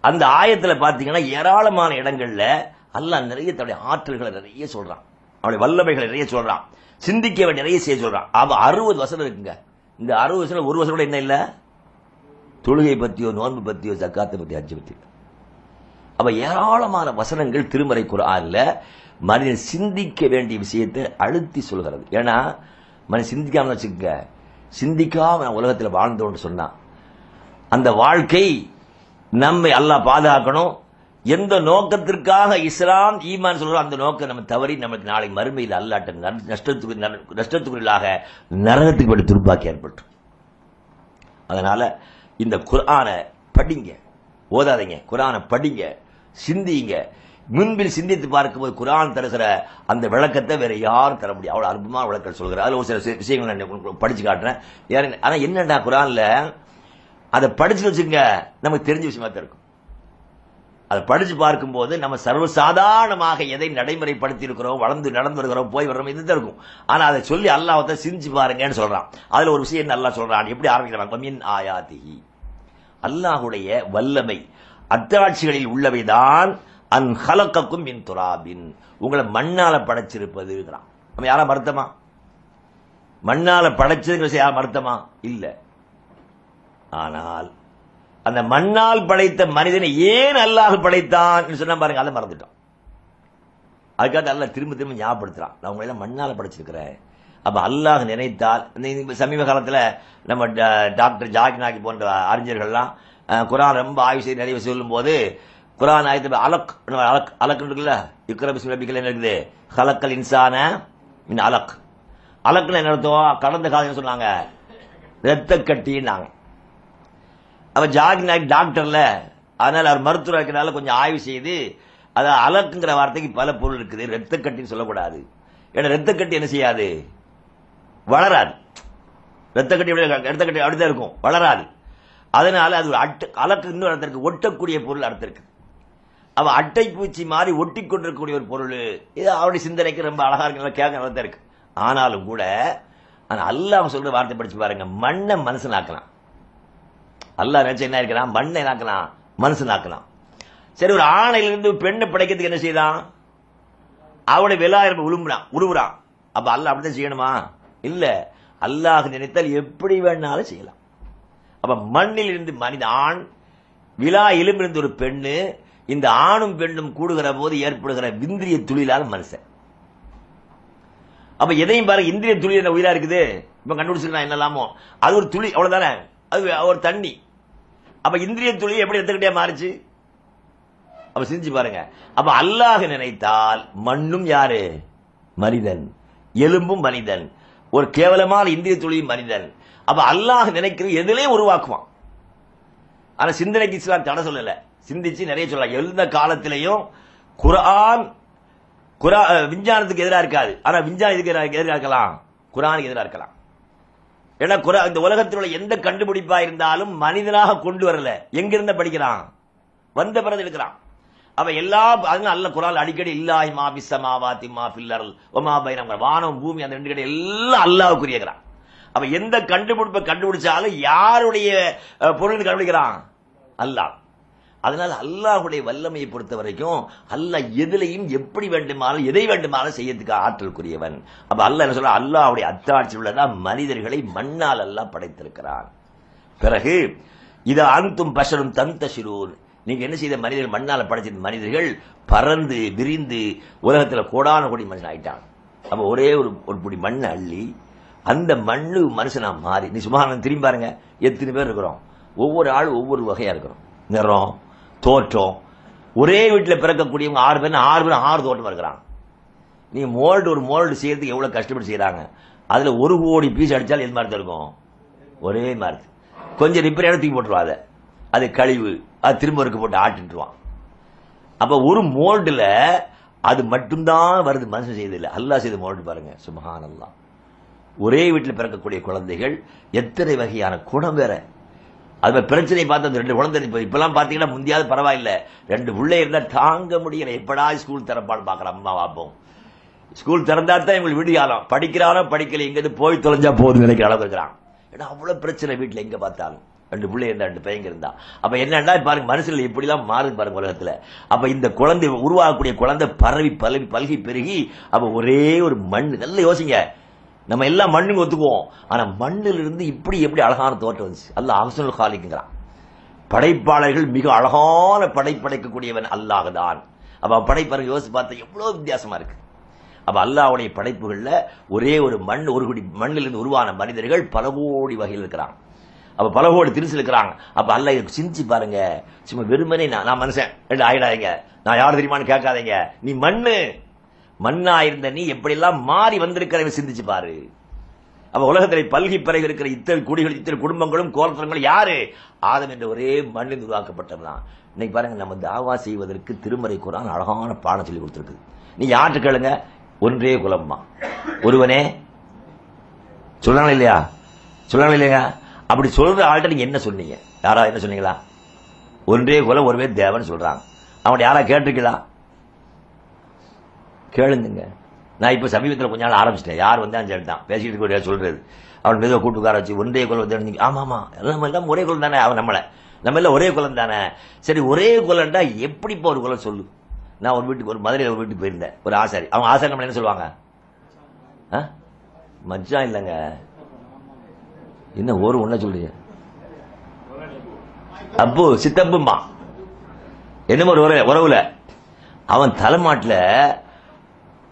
அந்த ஆயத்துல பாத்தீங்கன்னா ஏராளமான இடங்கள்ல அல்லா நிறைய தன்னுடைய ஆற்றல்களை நிறைய சொல்றான். அவனுடைய வல்லமைகளை நிறைய சொல்றான். சிந்திக்க வேண்டிய நிறைய செய்ய சொல்றான். அவன் அறுபது வசனம் இருக்குங்க. இந்த அறுபது வசனம் ஒரு வசனம் கூட என்ன இல்லை? தொழுகை பத்தியோ நோன்பு பத்தியோ ஜக்காத்தை பற்றி அஞ்சு பத்தி அப்ப ஏராளமான வசனங்கள் திருமறை குரான்ல மனிதன் சிந்திக்க வேண்டிய விஷயத்தை அழுத்தி சொல்கிறது. ஏன்னா மனிதன் சிந்திக்காம வச்சுக்க சிந்திக்காம நான் உலகத்தில் வாழ்ந்தோன்னு சொன்னான். அந்த வாழ்க்கை நம்மை அல்லாஹ் பாதுகாக்கணும். எந்த நோக்கத்திற்காக இஸ்லாம் ஈமான் சொல்றோம் அந்த நோக்கம் நம்ம தவறி நமக்கு நாளை மறுமையில் அல்லாட்ட நஷ்டத்துக்கு நஷ்டத்துக்குள்ளாக நரகத்துக்கு படி துருப்பாக்கி ஏற்பட்டு அதனால இந்த குரானை படிங்க. ஓதாதீங்க. குரானை படிங்க. சிந்திங்க. முன்பில் சிந்தித்து பார்க்கும்போது குரான் தருகிற அந்த விளக்கத்தை வேற யாரும் தர முடியும் அவ்வளவு அற்புதமான விளக்கம் சொல்கிறார். அதுல ஒரு சில விஷயங்கள் நான் படிச்சு காட்டுறேன். யாரு- ஆனா என்னடா குரான்ல? அதை படிச்சு வச்சுங்க நமக்கு தெரிஞ்ச விஷயமா தான் இருக்கும். அதை படிச்சு பார்க்கும்போது நம்ம சர்வசாதாரணமாக எதை நடைமுறைப்படுத்தி இருக்கிறோம் வளர்ந்து நடந்து வருகிறோம் போய் வர்றோம் இதுதான் இருக்கும். ஆனா அதை சொல்லி அல்லாஹத்தை சிந்திச்சு பாருங்கன்னு சொல்றான். அதுல ஒரு விஷயம் நல்லா சொல்றான்? எப்படி ஆரம்பிக்கிறான்? மின் ஆயாதிஹி. அல்லாஹுடைய வல்லமை அத்தாட்சிகளில் உள்ளவைதான் அன் ஹலக்கக்கும் மின் துராபின். உங்களை மண்ணால படைச்சிருப்பதுங்கிறான் நம்ம யாரா மறுத்தமா? மண்ணால படைச்சதுங்கிற யார் யாரா மறுத்தமா? இல்ல. ஆனால் அந்த மண்ணால் படைத்த மனிதனை ஏன் அல்லாஹ் படைத்தான் சொன்னா பாருங்க அதை மறந்துட்டோம். அதுக்காக அல்ல திரும்ப திரும்ப ஞாபகப்படுத்துறான். நான் உங்களை எல்லாம் மண்ணால படைச்சிருக்கிறேன். அப்ப அல்லாஹ் நினைத்தால் இந்த சமீப காலத்துல நம்ம ட- டாக்டர் ஜாகி நாகி போன்ற அறிஞர்கள்லாம் குரான் ரொம்ப ஆய்வு செய்து நிறைய சொல்லும் போது குரான் ஆயத்து அலக் அலக் அலக் இருக்குல்ல? இக்ர பிஸ்மி என்ன இருக்குது? ஹலக்கல் இன்சான மின் அலக். அலக்குன்னு என்ன அர்த்தம்? கடந்த காலம் சொன்னாங்க? ரத்த கட்டின்னாங்க. அப்ப ஜாகி நாயக் டாக்டர்ல அதனால அவர் மருத்துவர் இருக்கிறனால கொஞ்சம் ஆய்வு செய்து அது அலக்குங்கிற வார்த்தைக்கு பல பொருள் இருக்குது. ரத்த கட்டின்னு சொல்லக்கூடாது. ஏன்னா ரத்த கட்டி என்ன செய்யாது? வளராது. ரத்த கட்டி ரத்த கட்டி அப்படிதான் இருக்கும். வளராது. அதனால அது ஒரு அட்டு அலக்கு இன்னொரு அர்த்தம் இருக்கு. ஒட்டக்கூடிய பொருள் அர்த்தம் இருக்குது அவ அட்டை பூச்சி மாதிரி ஒட்டி கொண்டிருக்கக்கூடிய ஒரு பொருள். இது அவருடைய சிந்தனைக்கு ரொம்ப அழகா இருக்கு நல்லா கேட்க நல்லா இருக்கு. ஆனாலும் கூட ஆனா அல்லாஹ் சொல்ற வார்த்தை படிச்சு பாருங்க மண்ணை மனசுனாக்கலாம் அல்லாஹ் நினைச்ச என்ன இருக்கிறான் மண்ணை நாக்கலாம் மனுஷனாக்கலாம் சரி ஒரு ஆணையிலிருந்து பெண்ணை படைக்கிறதுக்கு என்ன செய்யலாம் அவனுடைய வெளாயிரம் உழும்புறான் உருவுறான் அப்ப அல்லாஹ் அப்படிதான் செய்யணுமா? இல்ல. அல்லாஹ் நினைத்தால் எப்படி வேணாலும் செய்யலாம். அப்ப மண்ணில் இருந்து மனித ஆண் விழா எலும்பிலிருந்து ஒரு பெண்ணு இந்த ஆணும் பெண்ணும் கூடுகிற போது ஏற்படுகிற இந்திரிய துளிலால் மனுஷன். அப்ப எதையும் பாருங்க இந்திரிய துளி என்ன உயிரா இருக்குது? இப்ப கண்டுபிடிச்சிருக்கான் என்னலாமோ அது ஒரு துளி அவ்வளவுதானே? அது ஒரு தண்ணி. அப்ப இந்திரிய துளி எப்படி எடுத்துக்கிட்டே மாறுச்சு? அப்ப சிந்திச்சு பாருங்க. அப்ப அல்லாஹ் நினைத்தால் மண்ணும் யாரு? மனிதன். எலும்பும் மனிதன். ஒரு கேவலமான இந்திரிய துளியும் மனிதன். அப்ப அல்லாஹ் நினைக்கிறது எதிலையும் உருவாக்குவான். ஆனா சிந்தனைக்கு இஸ்லாம் தடை சொல்லலை. சிந்திச்சு நிறைய சொல்லலாம். எந்த காலத்திலையும் குரான் குரா விஞ்ஞானத்துக்கு எதிராக இருக்காது. ஆனா விஞ்ஞானம் இதுக்கு எதிராக இருக்கலாம். குரானுக்கு எதிராக இருக்கலாம். ஏன்னா குரா இந்த உலகத்தில் உள்ள எந்த கண்டுபிடிப்பா இருந்தாலும் மனிதனாக கொண்டு வரல. எங்கிருந்த படிக்கிறான்? வந்த பிறகு இருக்கிறான் அவ எல்லா அதனால அல்ல குரால் அடிக்கடி இல்லாஹி மா பிஸ்ஸமாவாத்தி மா ஃபில்லர் ஒமா பைரம் வானம் பூமி அந்த ரெண்டு கடை எல்லாம் அல்லாஹ்வுக்குரியகிறான் அவ எந்த கண்டுபிடிப்பை கண்டுபிடிச்சாலும் யாருடைய பொருள் கண்டுபிடிக்கிறான்? அல்லாஹ். அதனால் அல்லாஹுடைய வல்லமையை பொறுத்த வரைக்கும் அல்லாஹ் எதிலையும் எப்படி வேண்டுமானாலும் எதை வேண்டுமானாலும் செய்யறதுக்கு ஆற்றலுக்குரியவன் அப்ப அல்லாஹ் என்ன சொல்ல அல்லாஹ்வுடைய அத்தாட்சி உள்ளதா? மனிதர்களை மண்ணால் அல்லாஹ் படைத்திருக்கிறான். பிறகு இது அந்தும் பஷரும் தந்தசிரூர் நீங்க என்ன செய்த? மனிதர்கள் மண்ணால் படைச்ச மனிதர்கள் பறந்து விரிந்து உலகத்தில் கோடான கோடி மனுஷன் ஆயிட்டான். அப்ப ஒரே ஒரு ஒரு பிடி மண்ணை அள்ளி அந்த மண்ணு மனுஷனா மாறி நீ சும்மா திரும்பி பாருங்க எத்தனை பேர் இருக்கிறோம்? ஒவ்வொரு ஆள் ஒவ்வொரு வகையா இருக்கிறோம். நிறம் தோற்றம். ஒரே வீட்டில் பிறக்கக்கூடியவங்க ஆறு பேர் ஆறு பேர் ஆறு தோட்டம் இருக்கிறாங்க. நீ மோல்டு ஒரு மோல்டு செய்யறதுக்கு எவ்வளோ கஷ்டப்பட்டு செய்கிறாங்க அதில் ஒரு கோடி பீஸ் அடித்தாலும் எது மாதிரி இருக்கும் ஒரே மாதிரி. கொஞ்சம் ரிப்பேர் தூக்கி போட்டுருவா அதை. அது கழிவு. அது திரும்ப இருக்க போட்டு ஆட்டுருவான் அப்போ ஒரு மோல்டில் அது மட்டும்தான் வருது மனுஷன் செய்தது இல்லை. அல்லாஹ் செய்த மோல்டு பாருங்க. சுபஹான் ஒரே வீட்டில் பிறக்கக்கூடிய குழந்தைகள் எத்தனை வகையான குணம் வேற? அது பிரச்சனை பார்த்து அந்த ரெண்டு குழந்தை இப்போ இப்பெல்லாம் பார்த்தீங்கன்னா முந்தியாவது பரவாயில்ல. ரெண்டு பிள்ளை இருந்தால் தாங்க முடியல. எப்படா ஸ்கூல் திறப்பான்னு பார்க்குற அம்மா பார்ப்போம் ஸ்கூல் திறந்தா தான் இவங்களுக்கு விடியாலம் படிக்கிறானோ படிக்கல. எங்கேருந்து போய் தொலைஞ்சா போதும் நினைக்கிற அளவு இருக்கிறான். ஏன்னா அவ்வளோ பிரச்சனை வீட்டில் எங்கே பார்த்தாலும். ரெண்டு பிள்ளை இருந்தா ரெண்டு பையங்க இருந்தா. அப்ப என்னன்னா பாருங்க மனசுல எப்படிலாம் எல்லாம் மாறுது பாருங்க உலகத்துல. அப்ப இந்த குழந்தை உருவாகக்கூடிய குழந்தை பரவி பலவி பல்கி பெருகி அப்ப ஒரே ஒரு மண். நல்ல யோசிங்க. நம்ம எல்லாம் மண்ணுங்க ஒத்துக்குவோம். ஆனா மண்ணிலிருந்து இருந்து இப்படி எப்படி அழகான தோற்றம் வந்துச்சு? அல்ல அம்சல் காலிக்குங்கிறான். படைப்பாளர்கள் மிக அழகான படைப்படைக்கக்கூடியவன் அல்லாஹ் தான் அப்ப படைப்பாளர்கள் யோசிச்சு பார்த்தா எவ்வளவு வித்தியாசமா இருக்கு. அப்ப அல்லாவுடைய படைப்புகள்ல ஒரே ஒரு மண் ஒரு குடி மண்ணிலிருந்து உருவான மனிதர்கள் பல கோடி வகையில் இருக்கிறாங்க. அப்ப பல கோடி திருச்சி இருக்கிறாங்க. அப்ப அல்ல சிந்திச்சு பாருங்க. சும்மா வெறுமனே நான் நான் மனுஷன். ரெண்டு ஆயிடாதீங்க. நான் யார் தெரியுமான்னு கேட்காதீங்க. நீ மண்ணு. மண்ணா இருந்த நீ எப்படியெல்லாம் மாறி வந்திருக்கிறவ சிந்திச்சு பாரு. அப்ப உலகத்தில் பல்கி பிறகு இருக்கிற இத்தனை குடிகள் இத்தனை குடும்பங்களும் கோலத்தங்களும் யாரு? ஆதம் என்ற ஒரே மண்ணில் உருவாக்கப்பட்டவன் இன்னைக்கு பாருங்க நம்ம தாவா செய்வதற்கு திருமறை குரான் அழகான பாடம் சொல்லி கொடுத்துருக்கு. நீ யார்கிட்ட கேளுங்க? ஒன்றே குலம்மா. ஒருவனே சொல்லணும் இல்லையா? சொல்லணும் இல்லையா? அப்படி சொல்ற ஆள்கிட்ட நீங்க என்ன சொன்னீங்க? யாரா என்ன சொன்னீங்களா? ஒன்றே குலம் ஒருவே தேவன் சொல்றாங்க. அவன் யாரா கேட்டிருக்கலாம் கேளுங்க நான் இப்ப சமீபத்தில் கொஞ்ச நாள் ஆரம்பிச்சிட்டேன். யார் வந்தாலும் சரி தான் பேசிட்டு கூட சொல்றது அவன் மெதுவாக கூட்டு உட்கார வச்சு ஒன்றே குலம் வந்து ஆமா ஆமா நம்ம எல்லாம் ஒரே குலம் தானே அவன் நம்மளை. நம்ம எல்லாம் ஒரே குலம் தானே. சரி ஒரே குலம்டா எப்படி இப்போ ஒரு குலம் சொல்லு. நான் ஒரு வீட்டுக்கு ஒரு மதுரையில் ஒரு வீட்டுக்கு போயிருந்தேன். ஒரு ஆசாரி. அவங்க ஆசாரி நம்ம என்ன சொல்லுவாங்க? ஆ? மச்சான் இல்லைங்க. என்ன ஒரு ஒன்ன சொல்றீங்க? அப்பு சித்தப்புமா என்னமோ ஒரு உறவு- உறவுல. அவன் தலைமாட்டில்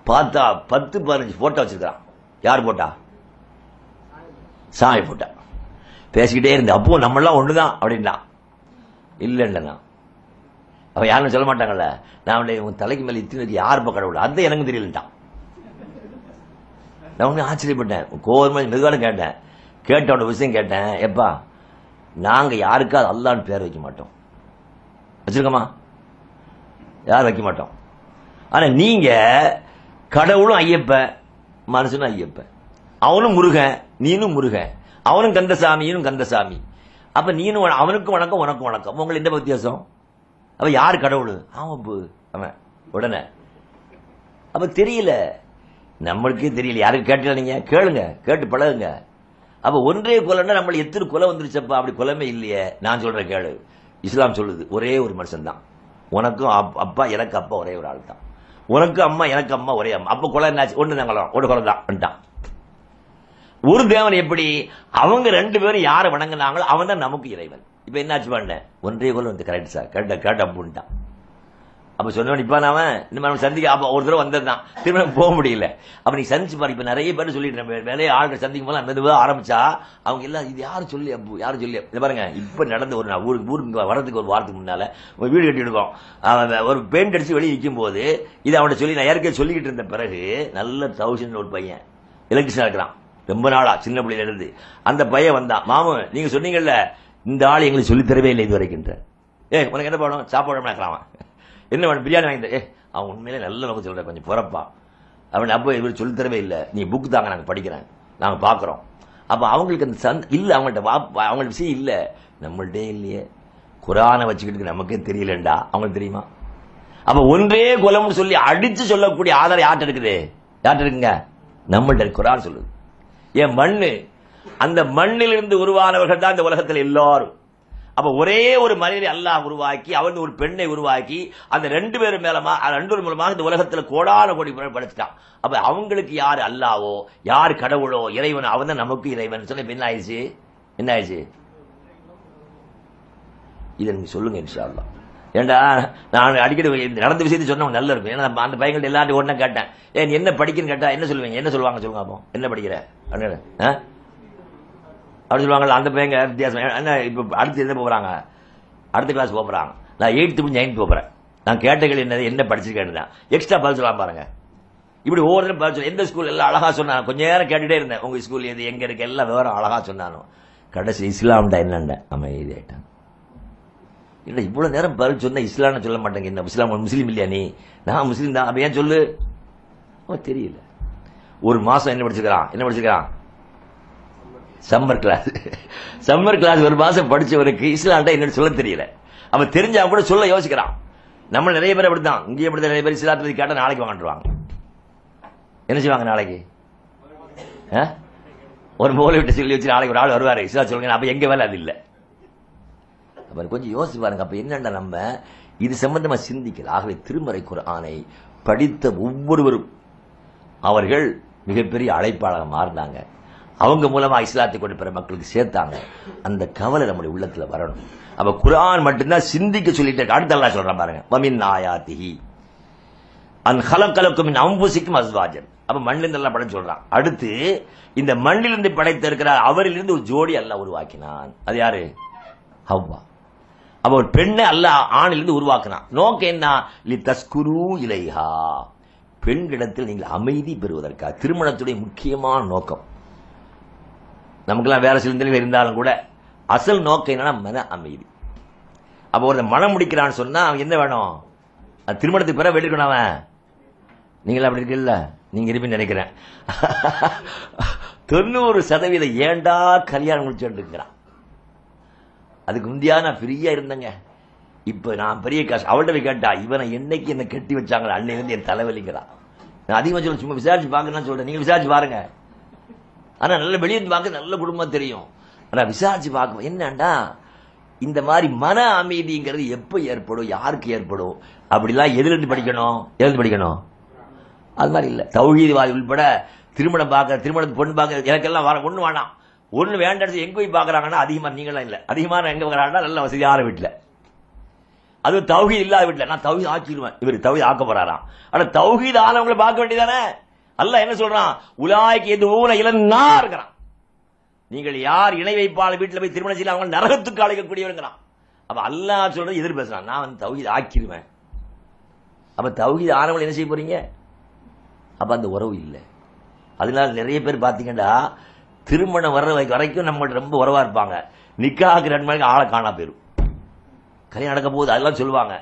பார்த்தா பத்து பதினஞ்சு போட்டோ வச்சிருக்கான் யார் போட்டா? சாமி போட்டா. பேசிக்கிட்டே இருந்த அப்போ நம்மளாம் ஒண்ணுதான் அப்படின்னா. இல்ல இல்லைண்ணா அவன் யாரும் சொல்ல மாட்டாங்கல்ல? நான் அவனை உன் தலைக்கு மேல யார் யாருப்பா கடவுள்? அது எனக்கு தெரியலட்டான் நான் ஒண்ணு ஆச்சரியப்பட்டேன். கோவர்மெண்ட் மெதுவான கேட்டேன். கேட்டவோட விஷயம் கேட்டேன். எப்பா நாங்க யாருக்காவது அல்லான்னு பேர் வைக்க மாட்டோம். வச்சிருக்கோமா? யாரும் வைக்க மாட்டோம்? ஆனா நீங்க கடவுளும் ஐயப்ப மனுஷனும் ஐயப்ப. அவனும் முருகன் நீனும் முருகன் அவனும் கந்தசாமியும் கந்தசாமி. அப்ப நீனும் வண- அவனுக்கும் வணக்கம் உனக்கும் வணக்கம். உங்களுக்கு என்ன வித்தியாசம்? அப்ப யார் கடவுள்? அவன் அவன் உடனே. அப்ப தெரியல. நம்மளுக்கே தெரியல. யாருக்கு கேட்டல நீங்க? கேளுங்க. கேட்டு பழகுங்க. அப்ப ஒன்றே கொலைன்னா நம்மள எத்தனை குலம் வந்துருச்சப்பா? அப்படி குலமே இல்லையே. நான் சொல்றேன் கேளு. இஸ்லாம் சொல்லுது. ஒரே ஒரு மனுஷன் தான் உனக்கும் அப்பா எனக்கு அப்பா ஒரே ஒரு ஆள் தான் உனக்கு அம்மா எனக்கு அம்மா ஒரே அம்மா. அப்ப கொலை என்னாச்சு? ஒண்ணு தாங்கலாம் ஒரு கொலை தான். வந்துட்டான். ஒரு தேவன் எப்படி அவங்க ரெண்டு பேரும் யாரை வணங்குனாங்களோ அவன் தான் நமக்கு இறைவன். இப்ப என்னாச்சு பண்ண ஒன்றே கொலை வந்து கரெக்ட் சார் கரெக்டா கரெக்ட் அப்படின்ட்டான் அப்ப சொன்னவன் இப்ப அவன் இந்த மாதிரி சந்திக்க அப்ப ஒரு தடவை வந்திருந்தான் திரும்ப போக முடியல. அப்ப நீ சந்திச்சு பாரு இப்ப நிறைய பேர் சொல்லிட்டு நம்ம வேலையை ஆள்கள் சந்திக்கும் போது மெதுவாக ஆரம்பிச்சா அவங்க எல்லாம் இது யாரும் சொல்லி அப்பு யாரும் சொல்லி? இது பாருங்க இப்ப நடந்த ஒரு நான் ஊருக்கு ஊருக்கு வரதுக்கு ஒரு வாரத்துக்கு முன்னால ஒரு வீடு கட்டி எடுக்கும் அவன் ஒரு பெயிண்ட் அடிச்சு வெளியே நிற்கும் போது இது அவன்கிட்ட சொல்லி நான் ஏற்கனவே சொல்லிக்கிட்டு இருந்த பிறகு நல்ல தௌசண்ட் ஒரு பையன் எலக்ட்ரிஷன் இருக்கிறான். ரொம்ப நாளா சின்ன பிள்ளையில இருந்து. அந்த பையன் வந்தான் மாமு நீங்க சொன்னீங்கல்ல இந்த ஆள் எங்களுக்கு சொல்லி தரவே இல்லை இது வரைக்கும் ஏ உனக்கு என்ன பண்ணணும் சாப்பாடு வேணாம் என்ன அவன் பிரியாணி வாங்கி ஏ அவன் உண்மையிலே நல்ல நோக்கம் சொல்கிறேன் கொஞ்சம் பிறப்பா. அவன் அப்போ இவர் சொல்லி தரவே இல்லை. நீ புக் தாங்க நாங்கள் படிக்கிறேன். நாங்கள் பார்க்குறோம். அப்போ அவங்களுக்கு அந்த சந்த் இல்லை அவங்கள்ட்ட வா- அவங்கள்ட்ட விஷயம் இல்லை. நம்மள்டே இல்லையே. குரானை வச்சுக்கிட்டு நமக்கே தெரியலண்டா. அவங்களுக்கு தெரியுமா? அப்போ ஒன்றே குலம்னு சொல்லி அடித்து சொல்லக்கூடிய ஆதாரம் யார்கிட்ட இருக்குது? யார்கிட்ட இருக்குங்க? நம்மள்கிட்ட குரான் சொல்லுது. என் மண்ணு அந்த மண்ணிலிருந்து உருவானவர்கள் தான் இந்த உலகத்தில் எல்லாரும். அப்ப ஒரே ஒரு மனிதனை அல்லாஹ் உருவாக்கி அவன் ஒரு பெண்ணை உருவாக்கி அந்த ரெண்டு பேரும் மேலமா ரெண்டு மூலமாக இந்த உலகத்துல கோடான கோடி படுத்துட்டான் அப்ப அவங்களுக்கு யார் அல்லாவோ யார் கடவுளோ? இறைவன்? அவன் தான் நமக்கு இறைவன். சொல்லி என்ன ஆயிடுச்சு? என்ன ஆயிடுச்சு? இதை நீங்க சொல்லுங்க இன்ஷா ஏண்டா நான் அடிக்கடி நடந்த விஷயத்தை சொன்னா நல்லா இருக்கும். ஏன்னா நம்ம அந்த பையன்கிட்ட எல்லாத்தையும் ஒன்றும் கேட்டேன். ஏன் என்ன படிக்கிறன்னு கேட்டா என்ன சொல்லுவீங்க? என்ன சொல்லுவாங்க? சொல்லுங்க அப்போ. என்ன படிக்கிற? அப்படின்னு ஆ? அப்படி சொல்லுவாங்கல்ல அந்த பையங்க வித்தியாசம் என்ன இப்போ அடுத்து எந்த போகிறாங்க அடுத்த கிளாஸ் போகிறாங்க நான் எயித்து முடிஞ்சு நைன்த் போகிறேன் நான் கேட்ட கேள்வி என்னது? என்ன படிச்சிருக்கேன்னு தான் எக்ஸ்ட்ரா பதில் சொல்லலாம் பாருங்க. இப்படி ஒவ்வொருத்தரும் பதில் சொல்ல எந்த ஸ்கூல் எல்லாம் அழகா சொன்னாங்க கொஞ்ச நேரம் கேட்டுகிட்டே இருந்தேன். உங்கள் ஸ்கூல் எது எங்கே இருக்கு எல்லாம் விவரம் அழகா சொன்னானோ. கடைசி இஸ்லாம்டா என்னண்ட அமைதி ஆயிட்டான் இல்லை இவ்வளோ நேரம் பதில் சொன்னால் இஸ்லாம்னு சொல்ல மாட்டேங்க. என்ன இஸ்லாம் முஸ்லீம் இல்லையா நீ? நான் முஸ்லீம் தான். அப்போ ஏன் சொல்லு? அவன் தெரியல. ஒரு மாதம் என்ன படிச்சுக்கிறான் என்ன படிச்சுக்கிறான் சம்மர் கிளாஸ் சம்மர் கிளாஸ் ஒரு மாசம் படிச்சவருக்கு இஸ்லாண்டா என்னன்னு சொல்ல தெரியல. அவன் தெரிஞ்சா கூட சொல்ல யோசிக்கிறான். நம்ம நிறைய பேர் அப்படித்தான். இங்கே அப்படி நிறைய பேர் இஸ்லாத்தை பத்தி கேட்டா நாளைக்கு வாங்கிட்டுருவாங்க என்ன செய்வாங்க நாளைக்கு? ஆ? ஒரு மூலை விட்டு சொல்லி வச்சு நாளைக்கு ஒரு ஆள் வருவாரு. இஸ்லா சொல்லுங்க அப்ப எங்க வேலை? அது இல்லை. அப்புறம் கொஞ்சம் யோசிச்சு பாருங்க. அப்ப என்னண்டா நம்ம? இது சம்பந்தமா சிந்திக்கல. ஆகவே திருமறை குரானை படித்த ஒவ்வொருவரும் அவர்கள் மிகப்பெரிய அழைப்பாளராக மாறினாங்க. அவங்க மூலமா இஸ்லாத்தை கொண்டு பிற மக்களுக்கு சேர்த்தாங்க. அந்த கவலை நம்முடைய உள்ளத்துல வரணும். அப்ப குரான் மட்டும்தான் சிந்திக்க சொல்லிட்டு இருக்கு. அடுத்து சொல்ற பாருங்க. வமின் ஆயாத்திஹி. அன் ஹலக்கலக்கும் அம்புசிக்கும் அஸ்வாஜன். அப்ப மண்ணிலிருந்து எல்லாம் படம் சொல்றான். அடுத்து இந்த மண்ணிலிருந்து படைத்திருக்கிறார் அவரிலிருந்து ஒரு ஜோடி அல்லாஹ் உருவாக்கினான். அது யாரு? ஹவ்வா. அப்ப ஒரு பெண்ணை அல்லாஹ் ஆணிலிருந்து உருவாக்கினான். நோக்கம் என்ன? லி தஸ்குரு இலைஹா. பெண்களிடத்தில் நீங்கள் அமைதி பெறுவதற்காக. திருமணத்துடைய முக்கியமான நோக்கம். நமக்கெல்லாம் வேற சிந்தனைகள் இருந்தாலும் கூட அசல் நோக்கம் என்னன்னா மன அமைதி. அப்போ ஒரு மனம் முடிக்கிறான்னு சொன்னா அவன் என்ன வேணும்? அது திருமணத்துக்கு பிறகு வெடிக்கணும் அவன். நீங்களா அப்படி இருக்கீல்ல நீங்க இருப்பீங்க நினைக்கிறேன். தொண்ணூறு சதவீதம் ஏண்டா கல்யாணம் முடிச்சுட்டு இருக்கிறான் அதுக்கு முந்தியா நான் ஃப்ரீயா இருந்தேங்க. இப்ப நான் பெரிய காசு அவள்கிட்ட போய் கேட்டா இவனை என்னைக்கு என்ன கட்டி வச்சாங்களா அன்னையிலிருந்து என் தலைவலிங்கிறான் நான் அதிகமாக சொல்ல சும்மா விசாரிச்சு பாக்கணும்னு சொல்றேன். நீங்க விசாரிச்சு பாருங்க. ஆனா நல்ல வெளியே இருந்து பார்க்க நல்ல குடும்பம் தெரியும். ஆனா விசாரிச்சு பார்க்க என்னண்டா? இந்த மாதிரி மன அமைதிங்கிறது எப்ப ஏற்படும்? யாருக்கு ஏற்படும்? அப்படிலாம் எதுல படிக்கணும்? எதுல படிக்கணும்? அது மாதிரி இல்ல. தௌஹீதிவாதி உள்பட திருமணம் பார்க்க திருமணத்து பொண்ணு பார்க்க எனக்கெல்லாம் வர ஒண்ணு வேணாம். ஒண்ணு வேண்டாம் எங்க போய் பாக்குறாங்கன்னா அதிகமா நீங்களாம் இல்ல. அதிகமாக எங்க வராங்கன்னா நல்ல வசதியான வீட்டுல அது தௌஹீத் இல்லாத வீட்டுல நான் தௌஹீத் ஆக்கிடுவேன். இவர் தௌஹீத் ஆக்க போறாராம். ஆனா தௌஹீத் ஆனவங்களை பார்க்க வேண்டியதானே? அல்ல என்ன சொல்றான்? உலாய்க்கு எது ஊன இளநா இருக்கிறான் நீங்கள் யார் இணை வைப்பாளர் வீட்டில் போய் திருமணம் செய்யல அவங்க நரகத்துக்கு அழைக்கக்கூடியவருங்கிறான். அப்ப அல்லா சொல்றது எதிர் பேசுறான். நான் வந்து தௌஹீத் ஆக்கிடுவேன் அப்ப தௌஹீத் ஆனவங்க என்ன செய்ய போறீங்க? அப்ப அந்த உறவு இல்லை. அதனால நிறைய பேர் பாத்தீங்கன்னா திருமணம் வர்ற வரைக்கும் வரைக்கும் நம்மள்ட்ட ரொம்ப உறவா இருப்பாங்க. நிக்காக்கு ரெண்டு மணிக்கு ஆளை காணா போயிரும். கல்யாணம் நடக்க போகுது அதெல்லாம் சொல்லுவாங்க.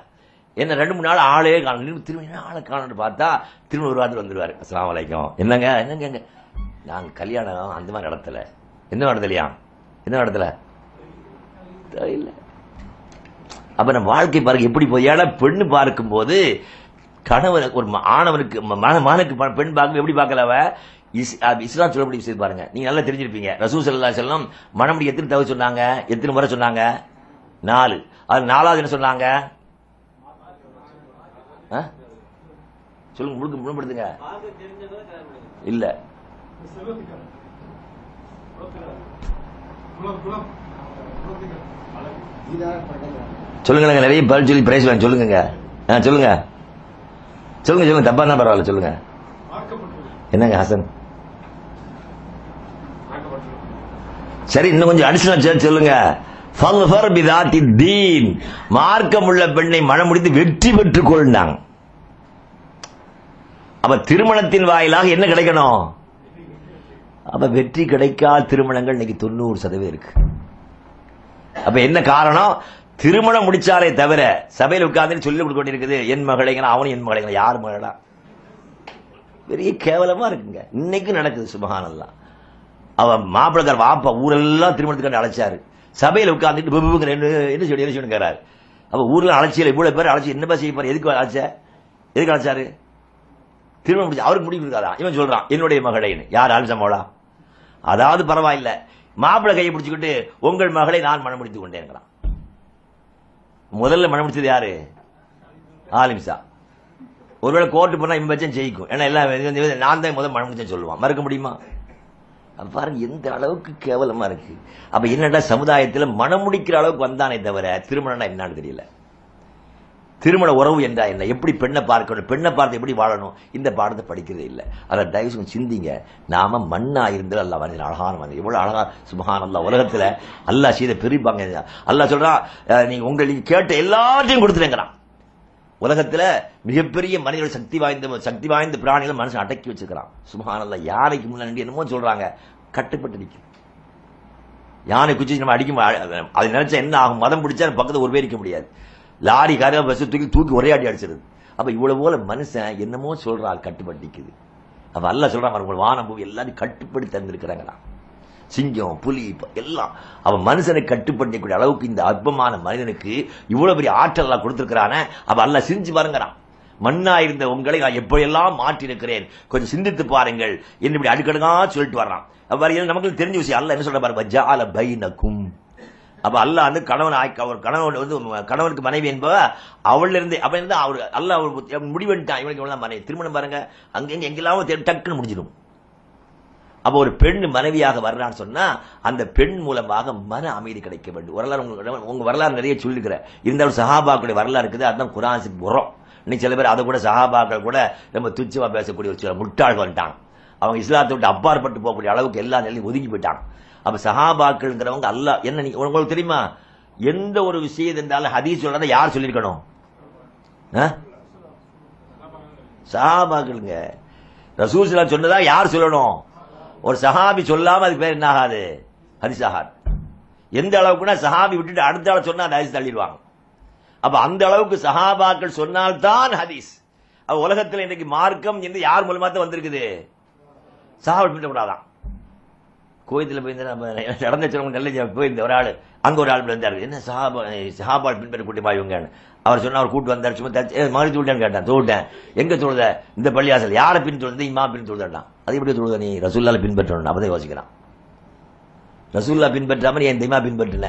என்ன ரெண்டு மூணு நாள் ஆளே காணும். திரும்ப என்ன ஆளை காணும்னு பார்த்தா திரும்ப ஒரு வாரத்தில் வந்துடுவார் அஸ்லாம் வலைக்கம் என்னங்க என்னங்க எங்க நாங்கள் கல்யாணம் அந்த மாதிரி நடத்தல. என்ன நடத்தலையா? என்ன நடத்தல? தெரியல. அப்போ நம்ம வாழ்க்கை பாருங்க எப்படி போய் ஏன்னா பெண்ணு பார்க்கும்போது கணவன் ஒரு ஆணவனுக்கு ம- மன- மகனுக்கு பெண் பார்க்க எப்படி பார்க்கல அவ? இஸ்- இஸ்லாம் சொல்லப்படி விஷயம் பாருங்க. நீங்க நல்லா தெரிஞ்சிருப்பீங்க. ரசூல் ஸல்லல்லாஹு செல்லம் வஸல்லம் எத்தனை தவிர சொன்னாங்க? எத்தனை முறை சொன்னாங்க? நாலு. அது நாலாவது என்ன சொன்னாங்க? சொல்லுங்க முழுக்க முழுப்படுத்துங்க. இல்ல. சொல்லுங்க நிறைய பதில் சொல்லி பிரைஸ் வாங்க சொல்லுங்க ஆ, சொல்லுங்க. சொல்லுங்க சொல்லுங்க தப்பா தான் பரவாயில்ல சொல்லுங்க. என்னங்க ஹசன்? சரி இன்னும் கொஞ்சம் அடிஷனல் சொல்லுங்க. ஃபல்ஃபர் பிதாத்தி தீன். பெண்ணை மனம் முடித்து வெற்றி பெற்றுக் கொள்ந்தாங்க அப்ப திருமணத்தின் வாயிலாக என்ன கிடைக்கணும்? அப்ப வெற்றி கிடைக்காத திருமணங்கள் இன்னைக்கு தொண்ணூறு சதவீதம் இருக்கு. அப்ப என்ன காரணம்? திருமணம் முடிச்சாலே தவிர சபையில் உட்கார்ந்து சொல்லி கொடுக்க வேண்டியிருக்குது என் மகளைங்க அவனும் என் மகளைங்க யார் மகளா? பெரிய கேவலமா இருக்குங்க. இன்னைக்கு நடக்குது சுபஹானல்லாஹ் அவன் மாப்பிள்ளக்கார வாப்பா ஊரெல்லாம் திருமணத்துக்கு அழைச்சாரு. சபையில் உட்காந்துட்டு என்ன என்ன சொல்லி என்ன சொல்லுங்கிறாரு அப்போ ஊரில் அழைச்சியில இவ்வளவு பேர் அழைச்சி என்னப்பா செய்ய போற எதுக்கு அழைச்ச? எதுக்கு அழைச்சாரு? திருமணம் முடிச்சு அவருக்கு முடிவு இருக்காதா இவன் சொல்றான் என்னுடைய மகளைன்னு யார் ஆல்சமோளா அதாவது பரவாயில்ல. மாப்பிள்ளை கையை பிடிச்சிக்கிட்டு உங்கள் மகளை நான் மனம் முடித்துக் கொண்டேங்கிறான் முதல்ல மனம் முடிச்சது யாரு? ஆலிம்சா. ஒருவேளை கோர்ட்டு போனா இவன் வச்சேன் ஜெயிக்கும். ஏன்னா எல்லாம் நான் தான் முதல் மனம் முடிச்சேன்னு சொல்லுவான். மறக்க முடியுமா? பாருங்க எந்த அளவுக்கு கேவலமா இருக்கு? அப்ப என்னடா சமுதாயத்தில் மனம் முடிக்கிற அளவுக்கு வந்தானே தவிர திருமணம்னா என்னன்னு தெரியல. திருமண உறவு என்றா என்ன? எப்படி பெண்ணை பார்க்கணும்? பெண்ணை பார்த்து எப்படி வாழணும்? இந்த பாடத்தை படிக்கிறதே இல்லை. அதை தயவு சிந்திங்க. நாம மண்ணா இருந்தால் அல்ல மனிதன் அழகான மனிதன் எவ்வளவு அழகா சுபஹான் அல்ல உலகத்துல அல்லாஹ் செய்த பெரியப்பாங்க அல்லாஹ் சொல்றா நீங்க உங்களுக்கு கேட்ட எல்லாத்தையும் கொடுத்துருங்கிறான் உலகத்துல மிகப்பெரிய மனிதர்கள் சக்தி வாய்ந்த சக்தி வாய்ந்த பிராணிகள் மனுஷன் அடக்கி வச்சிருக்கிறான். சுபஹானல்லா யானைக்கு முன்னாடி என்னமோ சொல்றாங்க. கட்டுப்பட்டு நிற்கும் யானை குச்சி நம்ம அடிக்கும் அது நினைச்சா என்ன ஆகும்? மதம் பிடிச்சா பக்கத்துல ஒரு பேர் இருக்க முடியாது. லாரி கார பஸ் தூக்கி தூக்கி ஒரே அடி அடிச்சிருது. அப்ப இவ்வளவு போல மனுஷன் என்னமோ சொல்றாள் கட்டுப்பட்டு நிற்குது அப்ப அல்ல சொல்றாங்க உங்கள் வானம் எல்லாரும் கட்டுப்படி தந்திருக்கிறாங்களாம். சிங்கம் புலி எல்லாம். அவன் மனுஷனை கட்டுப்படுத்தக்கூடிய அளவுக்கு இந்த அற்பமான மனிதனுக்கு இவ்வளவு பெரிய ஆற்றல் எல்லாம் கொடுத்திருக்கிறானே. அவ அல்ல சிரிஞ்சு பாருங்கிறான். மண்ணா இருந்த உங்களை நான் எப்படியெல்லாம் மாற்றி இருக்கிறேன் கொஞ்சம் சிந்தித்து பாருங்கள். என்று இப்படி அடுக்கடுக்கா சொல்லிட்டு வர்றான். அவ்வாறு நமக்கு தெரிஞ்ச விஷயம். அல்ல என்ன சொல்ற பாருங்க ஜால பைனக்கும். அப்ப அல்லாஹ் வந்து கணவன் ஆய்க்க அவர் கணவன் வந்து கணவனுக்கு மனைவி என்பவ அவள் இருந்து அவன் இருந்து அவர் அல்ல அவர் முடிவெட்டான் இவனுக்கு இவ்வளவு மனைவி. திருமணம் பாருங்க. அங்கெங்க எங்கெல்லாம் டக்குன்னு முடிஞ்சிடும். அப்ப ஒரு பெண் மனைவியாக வர்றான்னு சொன்னா அந்த பெண் மூலமாக மன அமைதி கிடைக்க வேண்டும். வரலாறு உங்களுக்கு உங்க வரலாறு நிறைய சொல்லிக்கிற இருந்தாலும் சஹாபாக்களுடைய வரலாறு இருக்குது அதுதான் குரான் உரம் இன்னைக்கு சில பேர் அதை கூட சஹாபாக்கள் கூட ரொம்ப துச்சமா பேசக்கூடிய ஒரு சில முட்டாள்கள் வந்துட்டாங்க. அவங்க இஸ்லாத்தை விட்டு அப்பாற்பட்டு போகக்கூடிய அளவுக்கு எல்லா நிலையும் ஒதுங்கி போயிட்டாங்க. அப்ப சஹாபாக்கள்ங்கிறவங்க அல்லாஹ் என்ன நீங்க உங்களுக்கு தெரியுமா? எந்த ஒரு விஷயம் இருந்தாலும் ஹதீஸ் சொல்றத யார் சொல்லியிருக்கணும்? ஆ? சஹாபாக்களுங்க. ரசூலுல்லாஹ் சொன்னதா யார் சொல்லணும்? ஒரு சஹாபி சொல்லாம அதுக்கு பேர் என்ன ஆகாது ஹரிசஹார் எந்த அளவுக்குன்னா சஹாபி விட்டுட்டு அடுத்த ஆள் சொன்னா அந்த ஹதீஸ் தள்ளிடுவாங்க. அப்ப அந்த அளவுக்கு சஹாபாக்கள் சொன்னால்தான் ஹதீஸ். அப்ப உலகத்தில் இன்னைக்கு மார்க்கம் என்று யார் மூலமா தான் வந்திருக்குது? சஹாபி பின்பற்றக்கூடாதான் கோயத்தில் போய் நம்ம நடந்த சொல்லுங்க நல்ல போயிருந்த ஒரு ஆள் அங்க ஒரு ஆள் இருந்தார் என்ன சஹாபா சஹாபால் பின்பற்ற கூட்டி இவங்கன்னு. அவர் சொன்ன அவர் கூட்டு வந்தார் சும்மா தச்சு, மறுத்து விட்டேன்னு கேட்டேன் தோட்டேன் எங்க தொழுத? இந்த பள்ளியாசல் யாரை பின் தொழுது? இம்மா பின் தொழுதாட்டான் அது எப்படி தொழுத நீ ரசூல்லால பின்பற்றணும் அப்பதான் யோசிக்கிறான். ரசூல்லா பின்பற்றாம நீ என் தெய்மா பின்பற்றல?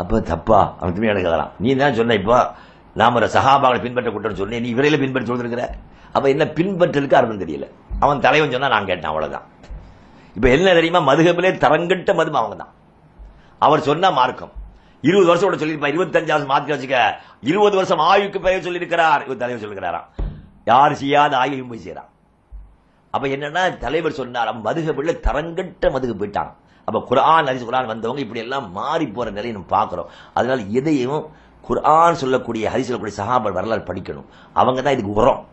அப்ப தப்பா. அவன் திரும்பி எடுக்கலாம் நீ தான் சொன்ன இப்போ நாம ஒரு சகாபாவை பின்பற்ற கூட்டம்னு சொன்னேன் நீ இவரையில பின்பற்றி சொல்லிருக்கிற. அப்ப என்ன பின்பற்றலுக்கு அர்த்தம் தெரியல. அவன் தலைவன் சொன்னா நான் கேட்டேன் அவ்வளவுதான். இப்ப என்ன தெரியுமா? மதுகபிலே தரங்கட்ட மதும் அவங்க தான் அவர் சொன்ன மார்க்கம். இருபது வருஷம் கூட சொல்லியிருப்பா இருபத்தஞ்சாவது மாத்தி வச்சுக்க. இருபது வருஷம் ஆயுக்கு பெயர் சொல்லியிருக்கிறார். இவர் தலைவர் சொல்லிருக்கிறாராம். யார் செய்யாத ஆயுள் போய் செய்யறான் அப்ப என்னன்னா தலைவர் சொன்னார் அவன் மதுகபிள்ள தரங்கட்ட மதுகு போயிட்டான் அப்ப குர்ஆன் அரிசி குரான் வந்தவங்க இப்படி எல்லாம் மாறி போற நிலையை நம்ம பார்க்கிறோம். அதனால எதையும் குர்ஆன் சொல்லக்கூடிய ஹதீஸ் சொல்லக்கூடிய சஹாபர் வரலாறு படிக்கணும். அவங்க தான் இதுக்கு உரம்.